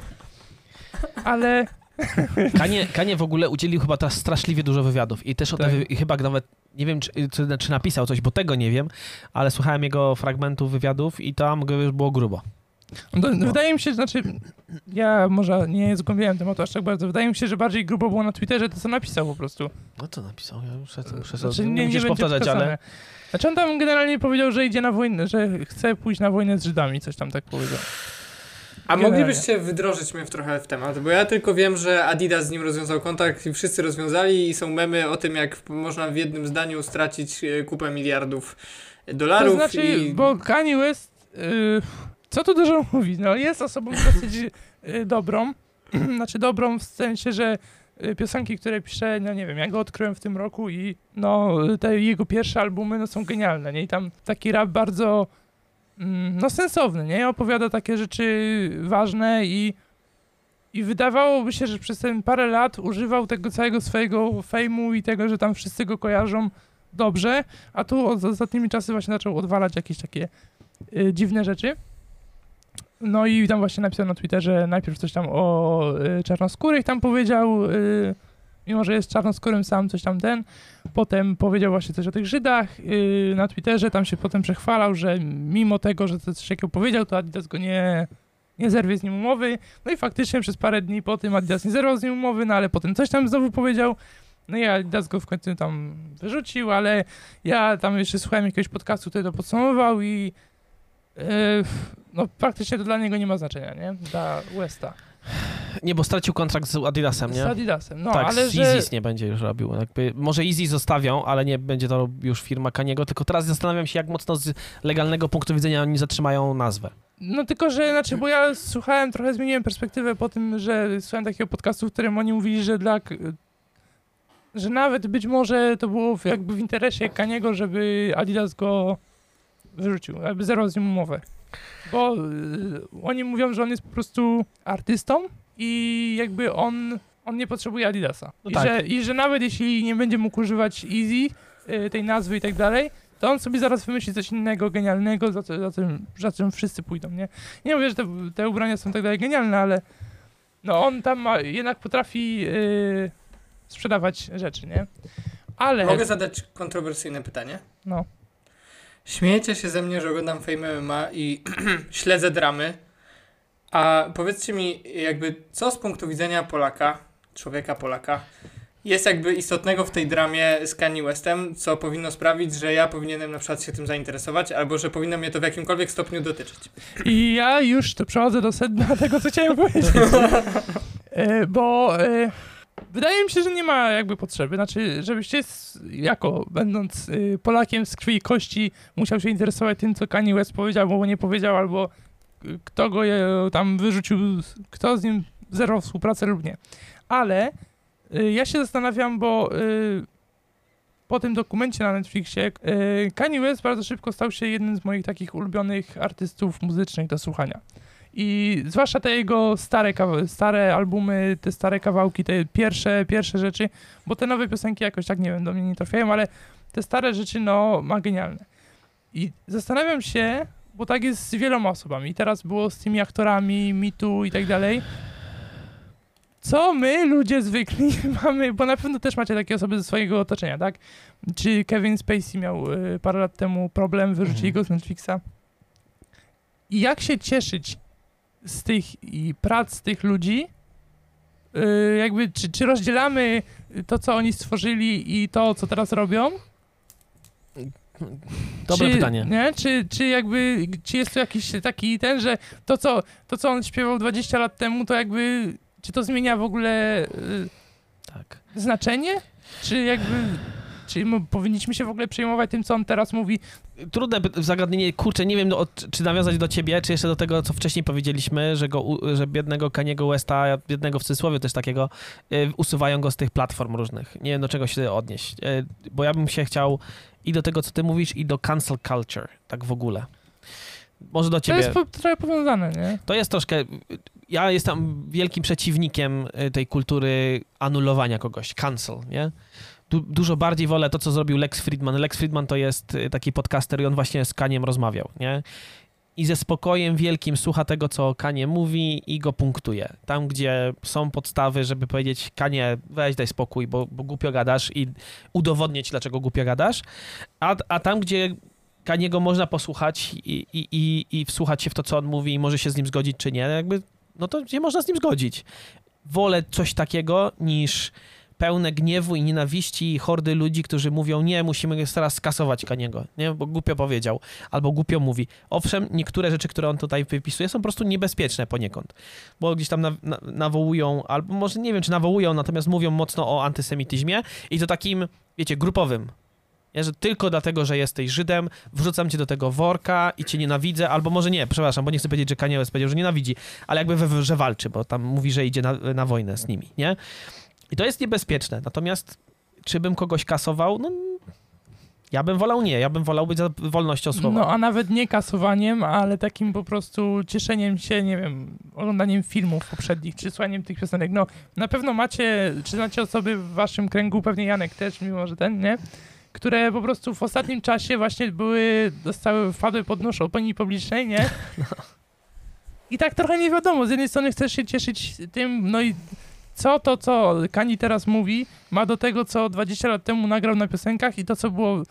B: Ale <laughs>
C: Kanie, Kanie w ogóle udzielił chyba teraz straszliwie dużo wywiadów i też o
B: Tak.
C: tym, i chyba nawet, nie wiem, czy, czy, czy napisał coś, bo tego nie wiem, ale słuchałem jego fragmentów wywiadów i tam go już było grubo.
B: No,
C: No.
B: Wydaje mi się, znaczy, ja może nie zgłębiałem tematu aż tak bardzo, wydaje mi się, że bardziej grubo było na Twitterze to, co napisał po prostu.
C: No co napisał? Ja muszę, muszę
B: Znaczy,
C: sobie,
B: nie,
C: nie, powtarzać, ale...
B: Znaczy on tam generalnie powiedział, że idzie na wojnę, że chce pójść na wojnę z Żydami, coś tam tak powiedział.
A: A moglibyście wydrożyć mnie w trochę w temat, bo ja tylko wiem, że Adidas z nim rozwiązał kontakt i wszyscy rozwiązali i są memy o tym, jak można w jednym zdaniu stracić e, kupę miliardów dolarów
B: To znaczy,
A: i...
B: bo Kanye West, y, co tu dużo mówić, no jest osobą <laughs> dosyć dobrą, <clears throat> znaczy dobrą w sensie, że piosenki, które pisze, no nie wiem, ja go odkryłem w tym roku i no te jego pierwsze albumy no, są genialne, nie? I tam taki rap bardzo no sensowny, nie? Opowiada takie rzeczy ważne i i wydawałoby się, że przez ten parę lat używał tego całego swojego fejmu i tego, że tam wszyscy go kojarzą dobrze, a tu od ostatnimi czasy właśnie zaczął odwalać jakieś takie y, dziwne rzeczy. No i tam właśnie napisał na Twitterze najpierw coś tam o y, czarnoskórych tam powiedział, y, mimo że jest czarnoskórym sam, coś tam ten. Potem powiedział właśnie coś o tych Żydach y, na Twitterze, tam się potem przechwalał, że mimo tego, że coś takiego powiedział, to Adidas go nie, nie zerwie z nim umowy. No i faktycznie przez parę dni po tym Adidas nie zerwał z nim umowy, no ale potem coś tam znowu powiedział. No i Adidas go w końcu tam wyrzucił, ale ja tam jeszcze słuchałem jakiegoś podcastu, który to podsumował i yy, no praktycznie to dla niego nie ma znaczenia, nie? Dla Westa.
C: Nie, bo stracił kontrakt z Adidasem,
B: Z
C: nie?
B: Adidasem, no
C: tak,
B: ale
C: z
B: że...
C: Nie będzie już robił. Jakby, może Easy zostawią, ale nie będzie to już firma Kaniego, tylko teraz zastanawiam się, jak mocno z legalnego punktu widzenia oni zatrzymają nazwę.
B: No tylko, że znaczy, bo ja słuchałem, trochę zmieniłem perspektywę po tym, że słuchałem takiego podcastu, w którym oni mówili, że dla... że nawet być może to było jakby w interesie Kaniego, żeby Adidas go wyrzucił, jakby zerwał z nim umowę. Bo y, oni mówią, że on jest po prostu artystą i jakby on, on nie potrzebuje Adidasa.
C: No
B: I,
C: tak.
B: że, I że nawet jeśli nie będzie mógł używać Easy, y, tej nazwy i tak dalej, to on sobie zaraz wymyśli coś innego, genialnego, za, co, za, czym, za czym wszyscy pójdą, nie? Nie mówię, że te, te ubrania są tak dalej genialne, ale no on tam ma, jednak potrafi y, sprzedawać rzeczy, nie? Ale,
A: Mogę zadać kontrowersyjne pytanie?
B: no,
A: Śmiejecie się ze mnie, że oglądam Fame MMA i <clears throat> śledzę dramy, a powiedzcie mi jakby co z punktu widzenia Polaka, człowieka Polaka, jest jakby istotnego w tej dramie z Kanye Westem, co powinno sprawić, że ja powinienem na przykład się tym zainteresować, albo że powinno mnie to w jakimkolwiek stopniu dotyczyć.
B: i ja już to przechodzę do sedna tego, co chciałem powiedzieć. <laughs> E, bo e, wydaje mi się, że nie ma jakby potrzeby. Znaczy, żebyście jako, będąc y, Polakiem z krwi i kości, musiał się interesować tym, co Kanye West powiedział, albo nie powiedział, albo y, kto go je, tam wyrzucił, kto z nim zerwał współpracę lub nie. Ale y, ja się zastanawiam, bo y, po tym dokumencie na Netflixie y, Kanye West bardzo szybko stał się jednym z moich takich ulubionych artystów muzycznych do słuchania. I zwłaszcza te jego stare, stare albumy, te stare kawałki, te pierwsze, pierwsze rzeczy, bo te nowe piosenki jakoś tak, nie wiem, do mnie nie trafiają, ale te stare rzeczy, no, ma genialne. I zastanawiam się, bo tak jest z wieloma osobami, teraz było z tymi aktorami, mitu i tak dalej, co my, ludzie zwykli, <laughs> mamy, bo na pewno też macie takie osoby ze swojego otoczenia, tak? Czy Kevin Spacey miał y, parę lat temu problem, wyrzucili
C: Mhm.
B: go z Netflixa. I jak się cieszyć z tych i prac tych ludzi, y, jakby czy, czy rozdzielamy to, co oni stworzyli i to, co teraz robią?
C: Dobre
B: czy,
C: pytanie.
B: Nie? Czy, czy jakby, czy jest to jakiś taki ten, że to co, to, co on śpiewał 20 lat temu, to jakby, czy to zmienia w ogóle y,
C: Tak.
B: znaczenie? Czy jakby, czy m- powinniśmy się w ogóle przejmować tym, co on teraz mówi?
C: Trudne zagadnienie, kurczę, nie wiem, no, czy nawiązać do ciebie, czy jeszcze do tego, co wcześniej powiedzieliśmy, że, go, że biednego Kaniego Westa, biednego w cudzysłowie też takiego, y, usuwają go z tych platform różnych. Nie wiem, do czego się odnieść. Y, bo ja bym się chciał i do tego, co ty mówisz, i do cancel culture, tak w ogóle. Może do
B: To
C: ciebie.
B: jest po, trochę powiązane, nie?
C: To jest troszkę. Ja jestem wielkim przeciwnikiem y, tej kultury anulowania kogoś, cancel, nie? Du dużo bardziej wolę to, co zrobił Lex Friedman. Lex Friedman to jest y, taki podcaster i on właśnie z Kaniem rozmawiał, nie? I ze spokojem wielkim słucha tego, co Kanie mówi i go punktuje. Tam, gdzie są podstawy, żeby powiedzieć Kanie, weź daj spokój, bo, bo głupio gadasz i udowodnić, dlaczego głupio gadasz. A, a tam, gdzie Kaniego można posłuchać i, i, i, i wsłuchać się w to, co on mówi i może się z nim zgodzić, czy nie, jakby, no to nie można z nim zgodzić. Wolę coś takiego niż pełne gniewu i nienawiści i hordy ludzi, którzy mówią, nie, musimy teraz skasować Kaniego, nie, bo głupio powiedział, albo głupio mówi. Owszem, niektóre rzeczy, które on tutaj wypisuje, są po prostu niebezpieczne poniekąd, bo gdzieś tam na, na, nawołują, albo może nie wiem, czy nawołują, natomiast mówią mocno o antysemityzmie i to takim, wiecie, grupowym. Nie, że tylko dlatego, że jesteś Żydem, wrzucam cię do tego worka i cię nienawidzę, albo może nie, przepraszam, bo nie chcę powiedzieć, że Kanye West powiedział, że nienawidzi, ale jakby, we, że walczy, bo tam mówi, że idzie na, na wojnę z nimi, nie? I to jest niebezpieczne. Natomiast czy bym kogoś kasował? No, ja bym wolał nie. Ja bym wolał być za wolnością słowa.
B: No, a nawet nie kasowaniem, ale takim po prostu cieszeniem się, nie wiem, oglądaniem filmów poprzednich, czy słuchaniem tych piosenek. No, na pewno macie, czy znacie osoby w waszym kręgu, pewnie Janek też, mimo że ten, nie? Które po prostu w ostatnim czasie właśnie były, dostały, wpadły pod nóż opinii publicznej, nie? <laughs> I tak trochę nie wiadomo, z jednej strony chcesz się cieszyć tym, no i co to, co Kani teraz mówi, ma do tego, co 20 lat temu nagrał na piosenkach i to, co było...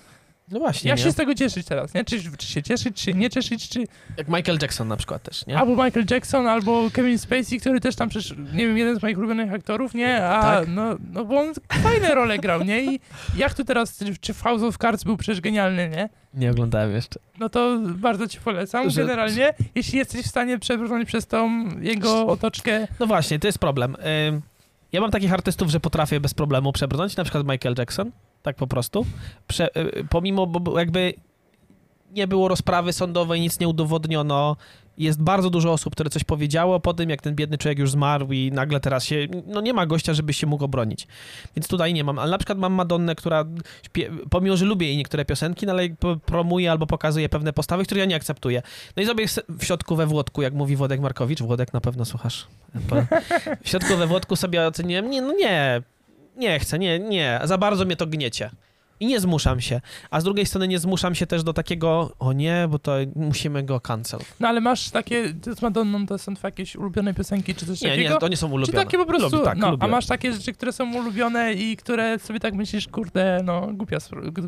C: No właśnie,
B: Jak
C: nie?
B: się z tego cieszyć teraz, nie? Czy, czy się cieszyć, czy nie cieszyć, czy...
C: Jak Michael Jackson na przykład też, nie?
B: Albo Michael Jackson, albo Kevin Spacey, który też tam przecież, nie wiem, jeden z moich ulubionych aktorów, nie? A,
C: Tak.
B: no, no bo on fajne role grał, nie? I jak tu teraz, czy w House of Cards był przecież genialny, nie?
C: Nie oglądałem jeszcze.
B: No to bardzo ci polecam.
C: Że-
B: Generalnie, jeśli jesteś w stanie przebrnąć przez tą jego otoczkę,
C: No właśnie, to jest problem. Ja mam takich artystów, że potrafię bez problemu przebrnąć, na przykład Michael Jackson, tak po prostu. Prze, y, pomimo, bo jakby nie było rozprawy sądowej, nic nie udowodniono. Jest bardzo dużo osób, które coś powiedziało po tym, jak ten biedny człowiek już zmarł i nagle teraz się, no nie ma gościa, żeby się mógł obronić. Więc tutaj nie mam, ale na przykład mam Madonnę, która śpie, pomimo, że lubię jej niektóre piosenki, no ale promuje albo pokazuje pewne postawy, które ja nie akceptuję. No i sobie w środku we Włodku, jak mówi Włodek Markowicz, Włodek na pewno słuchasz. <laughs> W środku we Włodku sobie oceniłem, nie, no nie, nie chcę, nie, nie, za bardzo mnie to gniecie. I nie zmuszam się. A z drugiej strony nie zmuszam się też do takiego, o nie, bo to musimy go cancel.
B: no ale masz takie, z Madonną to są twoje jakieś ulubione piosenki, czy coś
C: Nie,
B: takiego?
C: nie, to nie są
B: Czy
C: ulubione.
B: takie po prostu,
C: Lubię, tak,
B: no,
C: lubię.
B: a masz takie rzeczy, które są ulubione i które sobie tak myślisz, kurde, no, głupia,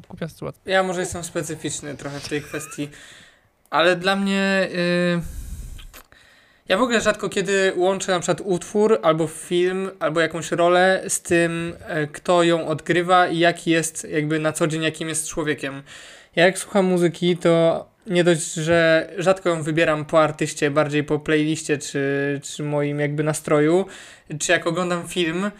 B: głupia sytuacja.
A: Ja może jestem specyficzny trochę w tej kwestii, ale dla mnie. y, ja w ogóle rzadko kiedy łączę na przykład utwór, albo film, albo jakąś rolę z tym, e, kto ją odgrywa i jaki jest jakby na co dzień, jakim jest człowiekiem. Ja jak słucham muzyki, to nie dość, że rzadko ją wybieram po artyście, bardziej po playliście, czy, czy moim jakby nastroju, czy jak oglądam film,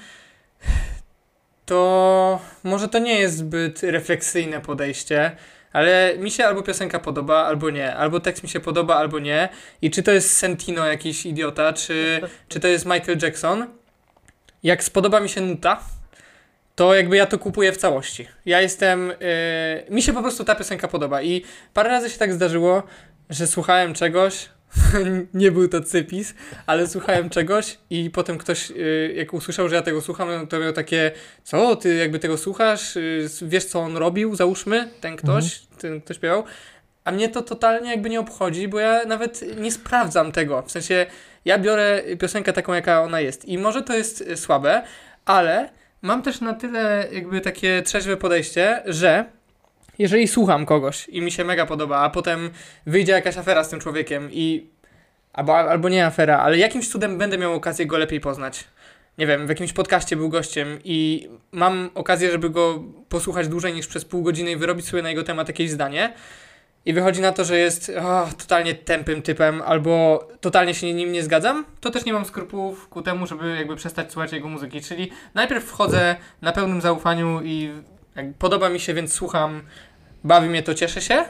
A: to może to nie jest zbyt refleksyjne podejście, ale mi się albo piosenka podoba, albo nie. Albo tekst mi się podoba, albo nie. I czy to jest Sentino jakiś idiota, czy, czy to jest Michael Jackson. Jak spodoba mi się nuta, to jakby ja to kupuję w całości. Ja jestem... Yy, mi się po prostu ta piosenka podoba i parę razy się tak zdarzyło, że słuchałem czegoś, <laughs> nie był to cypis, ale słuchałem czegoś i potem ktoś, yy, jak usłyszał, że ja tego słucham, no to miał takie, co, ty jakby tego słuchasz, yy, wiesz co on robił, załóżmy, ten ktoś, ten ktoś śpiewał, a mnie to totalnie jakby nie obchodzi, bo ja nawet nie sprawdzam tego, w sensie ja biorę piosenkę taką, jaka ona jest. I może to jest y, słabe, ale mam też na tyle jakby takie trzeźwe podejście, że jeżeli słucham kogoś i mi się mega podoba, a potem wyjdzie jakaś afera z tym człowiekiem i albo, albo nie afera, ale jakimś cudem będę miał okazję go lepiej poznać. Nie wiem, w jakimś podcaście był gościem i mam okazję, żeby go posłuchać dłużej niż przez pół godziny i wyrobić sobie na jego temat jakieś zdanie. I wychodzi na to, że jest o, totalnie tępym typem, albo totalnie się nim nie zgadzam, to też nie mam skrupułów ku temu, żeby jakby przestać słuchać jego muzyki. Czyli najpierw wchodzę na pełnym zaufaniu i podoba mi się, więc słucham, bawi mnie to, cieszę się.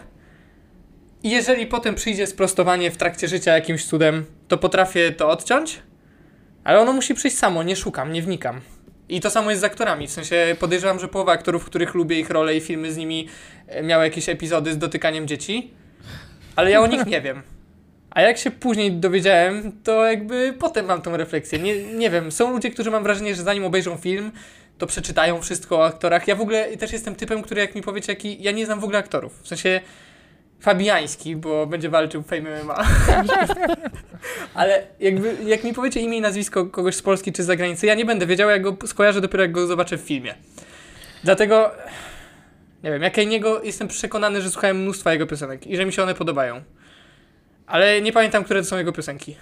A: I jeżeli potem przyjdzie sprostowanie w trakcie życia jakimś cudem, to potrafię to odciąć, ale ono musi przyjść samo, nie szukam, nie wnikam. I to samo jest z aktorami, w sensie podejrzewam, że połowa aktorów, których lubię ich role i filmy z nimi e, miały jakieś epizody z dotykaniem dzieci, ale ja o nich nie wiem. A jak się później dowiedziałem, to jakby potem mam tą refleksję. Nie, nie wiem, są ludzie, którzy mam wrażenie, że zanim obejrzą film, to przeczytają wszystko o aktorach. Ja w ogóle też jestem typem, który jak mi powiecie, jaki, ja nie znam w ogóle aktorów. W sensie Fabiański, bo będzie walczył w Fame MMA. <laughs> Ale jakby, jak mi powiecie imię i nazwisko kogoś z Polski czy z zagranicy, ja nie będę wiedział, jak go skojarzę dopiero jak go zobaczę w filmie. Dlatego Nie wiem, jak niego jestem przekonany, że słuchałem mnóstwa jego piosenek i że mi się one podobają. Ale nie pamiętam, które to są jego piosenki.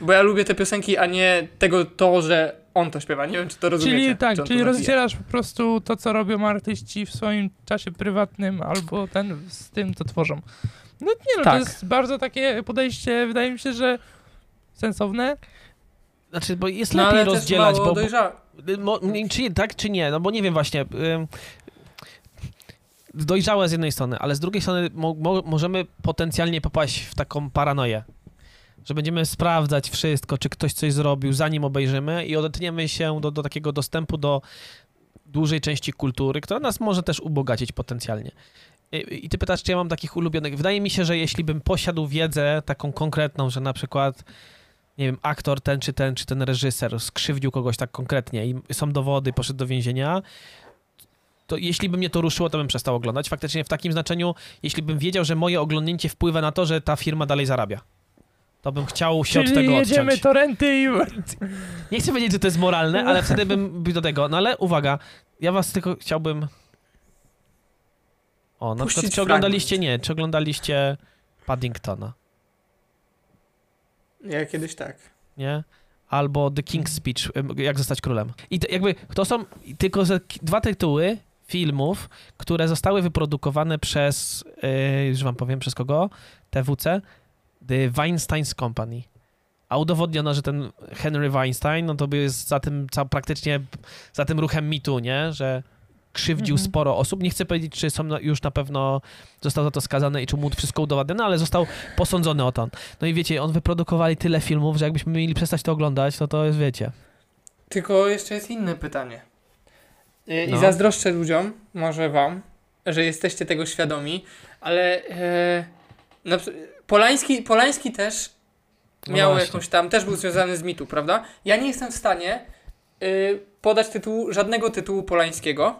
A: Bo ja lubię te piosenki, a nie tego to, że on to śpiewa. Nie wiem, czy to rozumiecie.
B: Czyli
A: czy
B: tak, czyli rozdzielasz po prostu to, co robią artyści w swoim czasie prywatnym, albo ten z tym, co tworzą. No nie no,
A: Tak.
B: to jest bardzo takie podejście, wydaje mi się, że sensowne.
C: Znaczy, bo jest
A: No
C: lepiej rozdzielać, bo, bo mo, czy tak, czy nie, no bo nie wiem właśnie. dojrzałe z jednej strony, ale z drugiej strony mo, mo, możemy potencjalnie popaść w taką paranoję, że będziemy sprawdzać wszystko, czy ktoś coś zrobił, zanim obejrzymy i odetniemy się do, do takiego dostępu do dużej części kultury, która nas może też ubogacić potencjalnie. I, I ty pytasz, czy ja mam takich ulubionych. Wydaje mi się, że jeśli bym posiadł wiedzę taką konkretną, że na przykład nie wiem, aktor ten czy ten, czy ten reżyser skrzywdził kogoś tak konkretnie i są dowody, poszedł do więzienia, to jeśli by mnie to ruszyło, to bym przestał oglądać. Faktycznie w takim znaczeniu, jeśli bym wiedział, że moje oglądnięcie wpływa na to, że ta firma dalej zarabia. To bym chciał się od
B: Czyli
C: tego
B: jedziemy
C: odciąć.
B: torenty i...
C: Nie chcę powiedzieć, że to jest moralne, ale wtedy bym był do tego. No ale uwaga, ja was tylko chciałbym... O, na
A: Puścić
C: przykład, czy
A: fragment.
C: oglądaliście, nie, czy oglądaliście Paddingtona,
A: Ja kiedyś tak.
C: nie? Albo The King's Speech, jak zostać królem. I to jakby, to są tylko dwa tytuły filmów, które zostały wyprodukowane przez, yy, już wam powiem, przez kogo? TWC? The Weinstein's Company. A udowodniono, że ten Henry Weinstein, no to by jest za tym, ca, praktycznie za tym ruchem mitu, nie? Że krzywdził
B: Mhm.
C: sporo osób. Nie chcę powiedzieć, czy są już na pewno został za to skazany i czy mu wszystko udowodniono, ale został posądzony o to. No i wiecie, on wyprodukowali tyle filmów, że jakbyśmy mieli przestać to oglądać, to to jest, wiecie.
A: Tylko jeszcze jest inne pytanie. Y, I
C: No.
A: zazdroszczę ludziom, może wam, że jesteście tego świadomi, ale e, na, Polański, Polański też
C: No
A: miał
C: właśnie.
A: jakąś tam, też był związany z mitu, prawda? Ja nie jestem w stanie y, podać tytułu, żadnego tytułu Polańskiego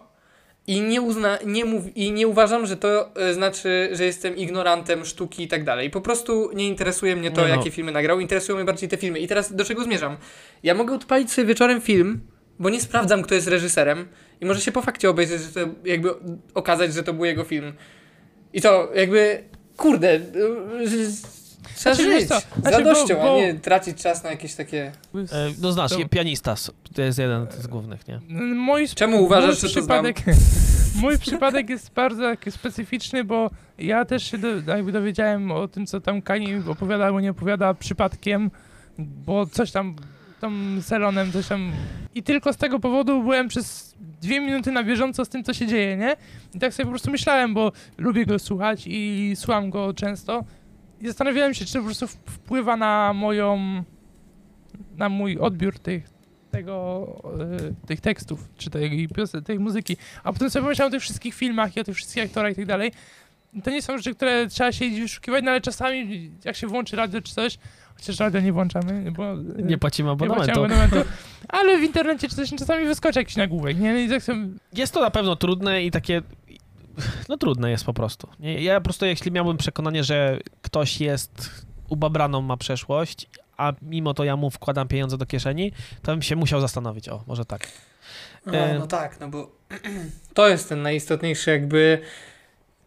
A: i nie, uzna, nie, mów, i nie uważam, że to y, znaczy, że jestem ignorantem sztuki i tak dalej. Po prostu nie interesuje mnie to,
C: no.
A: jakie filmy nagrał, interesują mnie bardziej te filmy. I teraz do czego zmierzam? Ja mogę odpalić sobie wieczorem film, bo nie sprawdzam, kto jest reżyserem i może się po fakcie obejrzeć, że to jakby okazać, że to był jego film. I to jakby, kurde, y, trzeba
B: Znaczy, wiesz
A: żyć
B: co,
A: z
B: znaczy,
A: radością,
B: bo- bo-
A: a nie tracić czas na jakieś takie...
C: E, no znasz,
B: To-
C: pianista, to jest jeden z głównych, nie?
B: Mój,
A: Czemu uważasz,
B: mój
A: że to
B: przypadek, <laughs> mój przypadek jest bardzo taki specyficzny, bo ja też się do, jakby dowiedziałem o tym, co tam Kani opowiada albo nie opowiada przypadkiem, bo coś tam, tam Selonem, coś tam... I tylko z tego powodu byłem przez dwie minuty na bieżąco z tym, co się dzieje, nie? I tak sobie po prostu myślałem, bo lubię go słuchać i słucham go często. I zastanawiałem się, czy po prostu wpływa na moją... na mój odbiór tych, tego, e, tych tekstów, czy tej, tej muzyki. A potem sobie pomyślałem o tych wszystkich filmach i o tych wszystkich aktorach i tak dalej. To nie są rzeczy, które trzeba się wyszukiwać, no ale czasami jak się włączy radio czy coś, chociaż radio nie włączamy, bo... e,
C: Nie płacimy
B: nie
C: abonamentu.
B: płacimy abonamentu. <laughs> Ale w internecie czy coś czasami wyskoczy jakiś nagłówek, nie? No I tak sobie,
C: Jest to na pewno trudne i takie. No trudne jest po prostu. Nie, Ja po prostu, jeśli miałbym przekonanie, że ktoś jest ubabraną, ma przeszłość, a mimo to ja mu wkładam pieniądze do kieszeni, to bym się musiał zastanowić. O, może tak.
A: No,
C: E.
A: no tak, no bo <clears throat> to jest ten najistotniejszy jakby...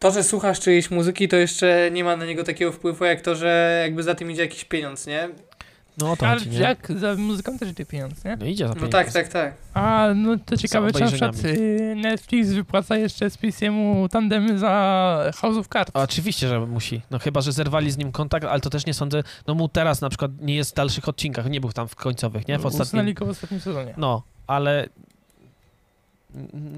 A: To, że słuchasz czyjejś muzyki, to jeszcze nie ma na niego takiego wpływu, jak to, że jakby za tym idzie jakiś pieniądz, nie?
C: No to
B: ale
C: chodzi,
B: jak za muzyką też idzie pieniądz, nie?
C: No idzie za
A: No
C: pieniądze.
A: tak, tak, tak.
B: A, no to ciekawe, czy na przykład y, Netflix wypłaca jeszcze SPCM-u tandemy za House of Cards.
C: Oczywiście, że musi. No chyba, że zerwali z nim kontakt, ale to też nie sądzę. No mu teraz na przykład nie jest w dalszych odcinkach, nie był tam w końcowych, nie? W ostatnim.
B: Usunęli go w ostatnim sezonie.
C: No, ale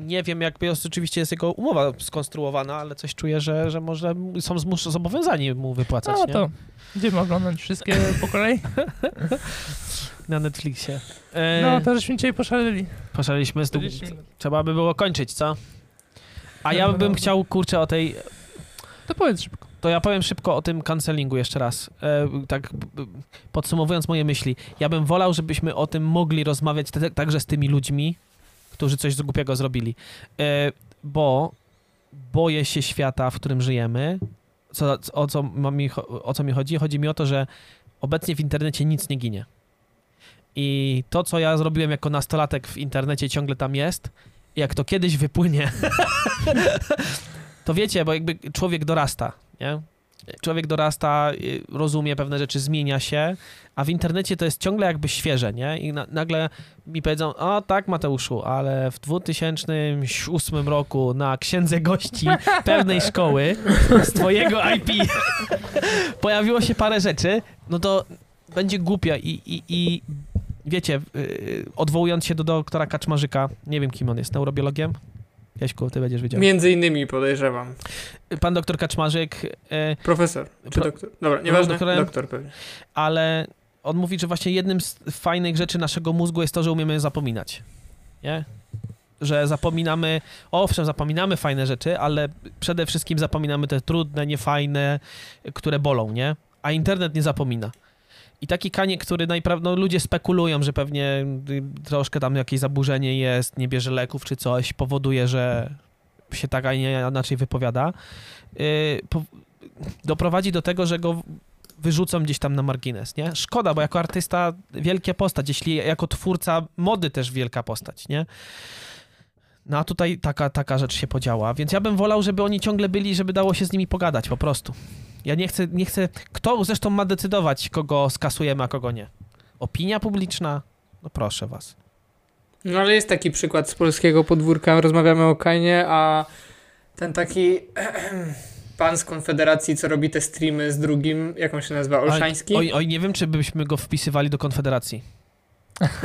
C: nie wiem, jak oczywiście jest jego umowa skonstruowana, ale coś czuję, że, że może są zmus- zobowiązani mu wypłacać,
B: No
C: nie?
B: to będziemy oglądać wszystkie po kolei. <laughs>
C: Na Netflixie. E,
B: No, to żeśmy dzisiaj poszaleli.
C: Poszaliśmy z dług...
B: 40 minut.
C: Trzeba by było kończyć, co? A ja
B: No,
C: bym
B: no.
C: chciał, kurczę, o tej...
B: To powiedz szybko.
C: To ja powiem szybko o tym cancelingu jeszcze raz. E, tak podsumowując moje myśli. Ja bym wolał, żebyśmy o tym mogli rozmawiać te, także z tymi ludźmi, którzy coś głupiego zrobili. E, bo boję się świata, w którym żyjemy. Co, o, co mi, o co mi chodzi? Chodzi mi o to, że obecnie w internecie nic nie ginie. I to, co ja zrobiłem jako nastolatek w internecie, ciągle tam jest. Jak to kiedyś wypłynie, <laughs> to wiecie, bo jakby człowiek dorasta, nie? Człowiek dorasta, y, rozumie pewne rzeczy, zmienia się, a w internecie to jest ciągle jakby świeże, nie? I na, nagle mi powiedzą, o tak Mateuszu, ale w 2008 roku na księdze gości <laughs> pewnej szkoły z twojego IP <laughs> pojawiło się parę rzeczy, no to będzie głupia i, i, i wiecie, yy, odwołując się do doktora Kaczmarzyka, nie wiem kim on jest, neurobiologiem? Jaśku, ty będziesz wiedział.
A: Między innymi podejrzewam.
C: Pan doktor Kaczmarzyk, yy,
A: Profesor czy
C: Pro-
A: doktor? Dobra, nieważne,
C: doktorem?
A: doktor pewnie.
C: ale on mówi, że właśnie jednym z fajnych rzeczy naszego mózgu jest to, że umiemy zapominać. Nie? Że zapominamy, owszem, zapominamy fajne rzeczy, ale przede wszystkim zapominamy te trudne, niefajne, które bolą, nie? A internet nie zapomina. I taki kanie, który najprawdopodobniej, no ludzie spekulują, że pewnie y, troszkę tam jakieś zaburzenie jest, nie bierze leków czy coś, powoduje, że się tak, a nie inaczej wypowiada, po, doprowadzi do tego, że go wyrzucą gdzieś tam na margines, nie? Szkoda, bo jako artysta wielka postać, jeśli jako twórca mody też wielka postać, nie? No a tutaj taka, taka rzecz się podziała, więc ja bym wolał, żeby oni ciągle byli, żeby dało się z nimi pogadać, po prostu. Ja nie chcę, nie chcę, kto zresztą ma decydować, kogo skasujemy, a kogo nie? Opinia publiczna? No proszę was.
A: No ale jest taki przykład z polskiego podwórka, rozmawiamy o Kainie, a ten taki <clears throat> pan z Konfederacji, co robi te streamy z drugim, jak on się nazywa, Olszański?
C: Oj, oj, nie wiem, czy byśmy go wpisywali do Konfederacji.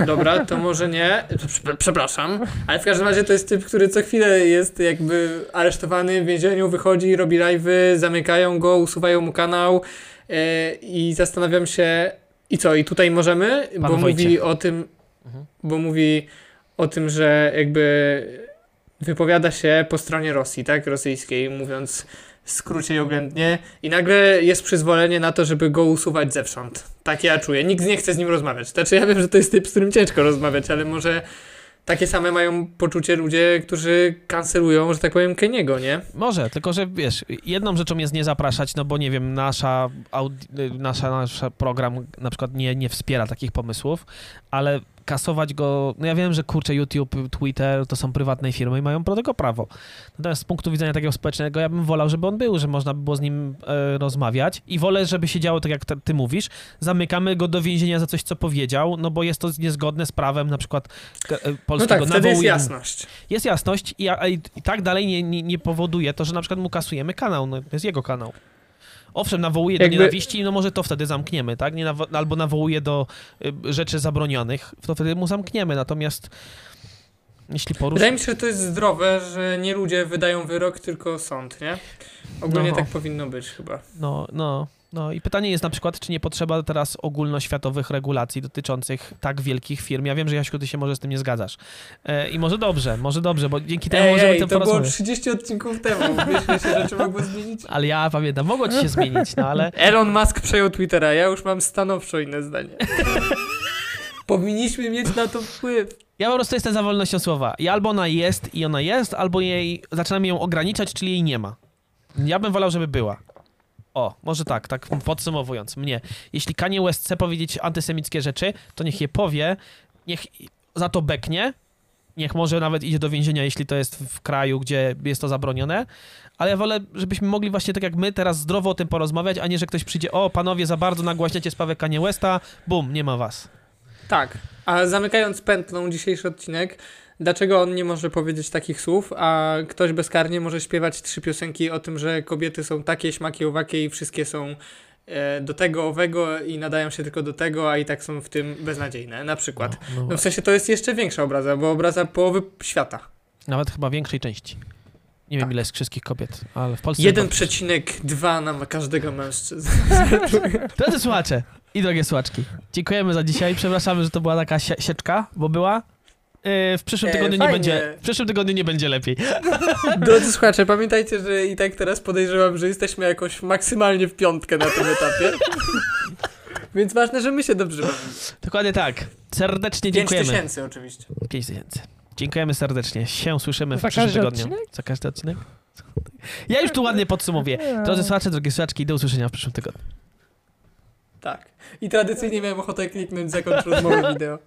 A: Dobra, to może nie, Prze- przepraszam, ale w każdym razie to jest typ, który co chwilę jest jakby aresztowany w więzieniu, wychodzi, robi live'y, zamykają go, usuwają mu kanał yy, i zastanawiam się, i co, i tutaj możemy,
C: Pan
A: bo
C: Wojciech.
A: mówi o tym,
C: Mhm.
A: bo mówi o tym, że jakby wypowiada się po stronie Rosji, tak, rosyjskiej, mówiąc w skrócie i oględnie i nagle jest przyzwolenie na to, żeby go usuwać zewsząd. Tak ja czuję. Nikt nie chce z nim rozmawiać. Znaczy ja wiem, że to jest typ, z którym ciężko rozmawiać, ale może takie same mają poczucie ludzie, którzy kancelują, że tak powiem, Keniego, nie?
C: Może, tylko że wiesz, jedną rzeczą jest nie zapraszać, no bo nie wiem, nasza, audi- y, nasza, nasz program na przykład nie, nie wspiera takich pomysłów, ale kasować go, no ja wiem, że kurczę, YouTube, Twitter to są prywatne firmy i mają do tego prawo. Natomiast z punktu widzenia takiego społecznego ja bym wolał, żeby on był, że można by było z nim e, rozmawiać i wolę, żeby się działo tak, jak te, ty mówisz. Zamykamy go do więzienia za coś, co powiedział, no bo jest to niezgodne z prawem na przykład e,
A: No
C: polskiego.
A: tak, wtedy jest jasność.
C: jest jasność i, i tak dalej nie, nie, nie powoduje to, że na przykład mu kasujemy kanał, no, to jest jego kanał. Owszem, nawołuje
A: Jakby-
C: do nienawiści, no może to wtedy zamkniemy, tak? Nie nawo- albo nawołuje do y, rzeczy zabronionych, to wtedy mu zamkniemy, natomiast jeśli poruszy...
A: Wydaje mi się, że to jest zdrowe, że nie ludzie wydają wyrok, tylko sąd, nie? Ogólnie
C: No.
A: tak powinno być chyba.
C: No, no, no i pytanie jest na przykład, czy nie potrzeba teraz ogólnoświatowych regulacji dotyczących tak wielkich firm. Ja wiem, że Jaśku, ty się może z tym nie zgadzasz. E, I może dobrze, może dobrze, bo dzięki temu
A: Ej,
C: możemy
A: ej, to było
C: porozmawiać.
A: 30 odcinków temu. Myślę się, że rzeczy mogło zmienić.
C: Ale ja pamiętam, mogło ci się zmienić, no ale...
A: Elon Musk przejął Twittera, ja już mam stanowczo inne zdanie. <laughs> Powinniśmy mieć na to wpływ.
C: Ja po prostu jestem za wolnością słowa. I albo ona jest i ona jest, albo jej zaczynamy ją ograniczać, czyli jej nie ma. Ja bym wolał, żeby była. O, może tak, tak podsumowując mnie. Jeśli Kanye West chce powiedzieć antysemickie rzeczy, to niech je powie, niech za to beknie, niech może nawet idzie do więzienia, jeśli to jest w kraju, gdzie jest to zabronione, ale ja wolę, żebyśmy mogli właśnie tak jak my teraz zdrowo o tym porozmawiać, a nie, że ktoś przyjdzie, o panowie, za bardzo nagłaśniacie sprawę Kanye Westa, bum, nie ma was.
A: Tak, a zamykając pętlą dzisiejszy odcinek, dlaczego on nie może powiedzieć takich słów, a ktoś bezkarnie może śpiewać trzy piosenki o tym, że kobiety są takie, śmakie, owakie i wszystkie są e, do tego, owego i nadają się tylko do tego, a i tak są w tym beznadziejne, na przykład.
C: No, no
A: No w sensie to jest jeszcze większa obraza, bo obraza połowy świata.
C: Nawet chyba większej części. Nie wiem,
A: Tak.
C: ile jest wszystkich kobiet, ale w Polsce... chyba-
A: 1,2 na każdego mężczyznę. <laughs> <laughs>
C: Drodzy słuchacze i drogie słuchaczki, dziękujemy za dzisiaj. Przepraszamy, że to była taka sie- sieczka, bo była. Yy, w przyszłym
A: E,
C: tygodniu nie
A: fajnie.
C: będzie. W przyszłym tygodniu nie będzie lepiej. <laughs>
A: Drodzy słuchacze, pamiętajcie, że i tak teraz podejrzewam, że jesteśmy jakoś maksymalnie w piątkę na tym etapie. <laughs> Więc ważne, że my się dobrze bawimy.
C: Dokładnie tak. Serdecznie
A: 5
C: dziękujemy.
A: tysięcy oczywiście.
C: 5 tysięcy. Dziękujemy serdecznie. Się słyszymy w
B: Za
C: przyszłym tygodniu.
B: odcinek?
C: Za każdy odcinek? Ja już tu ładnie podsumowuję. Drodzy słuchacze, drogie słuchaczki, do usłyszenia w przyszłym tygodniu.
A: Tak. I tradycyjnie miałem ochotę kliknąć zakończ rozmowę <laughs> wideo.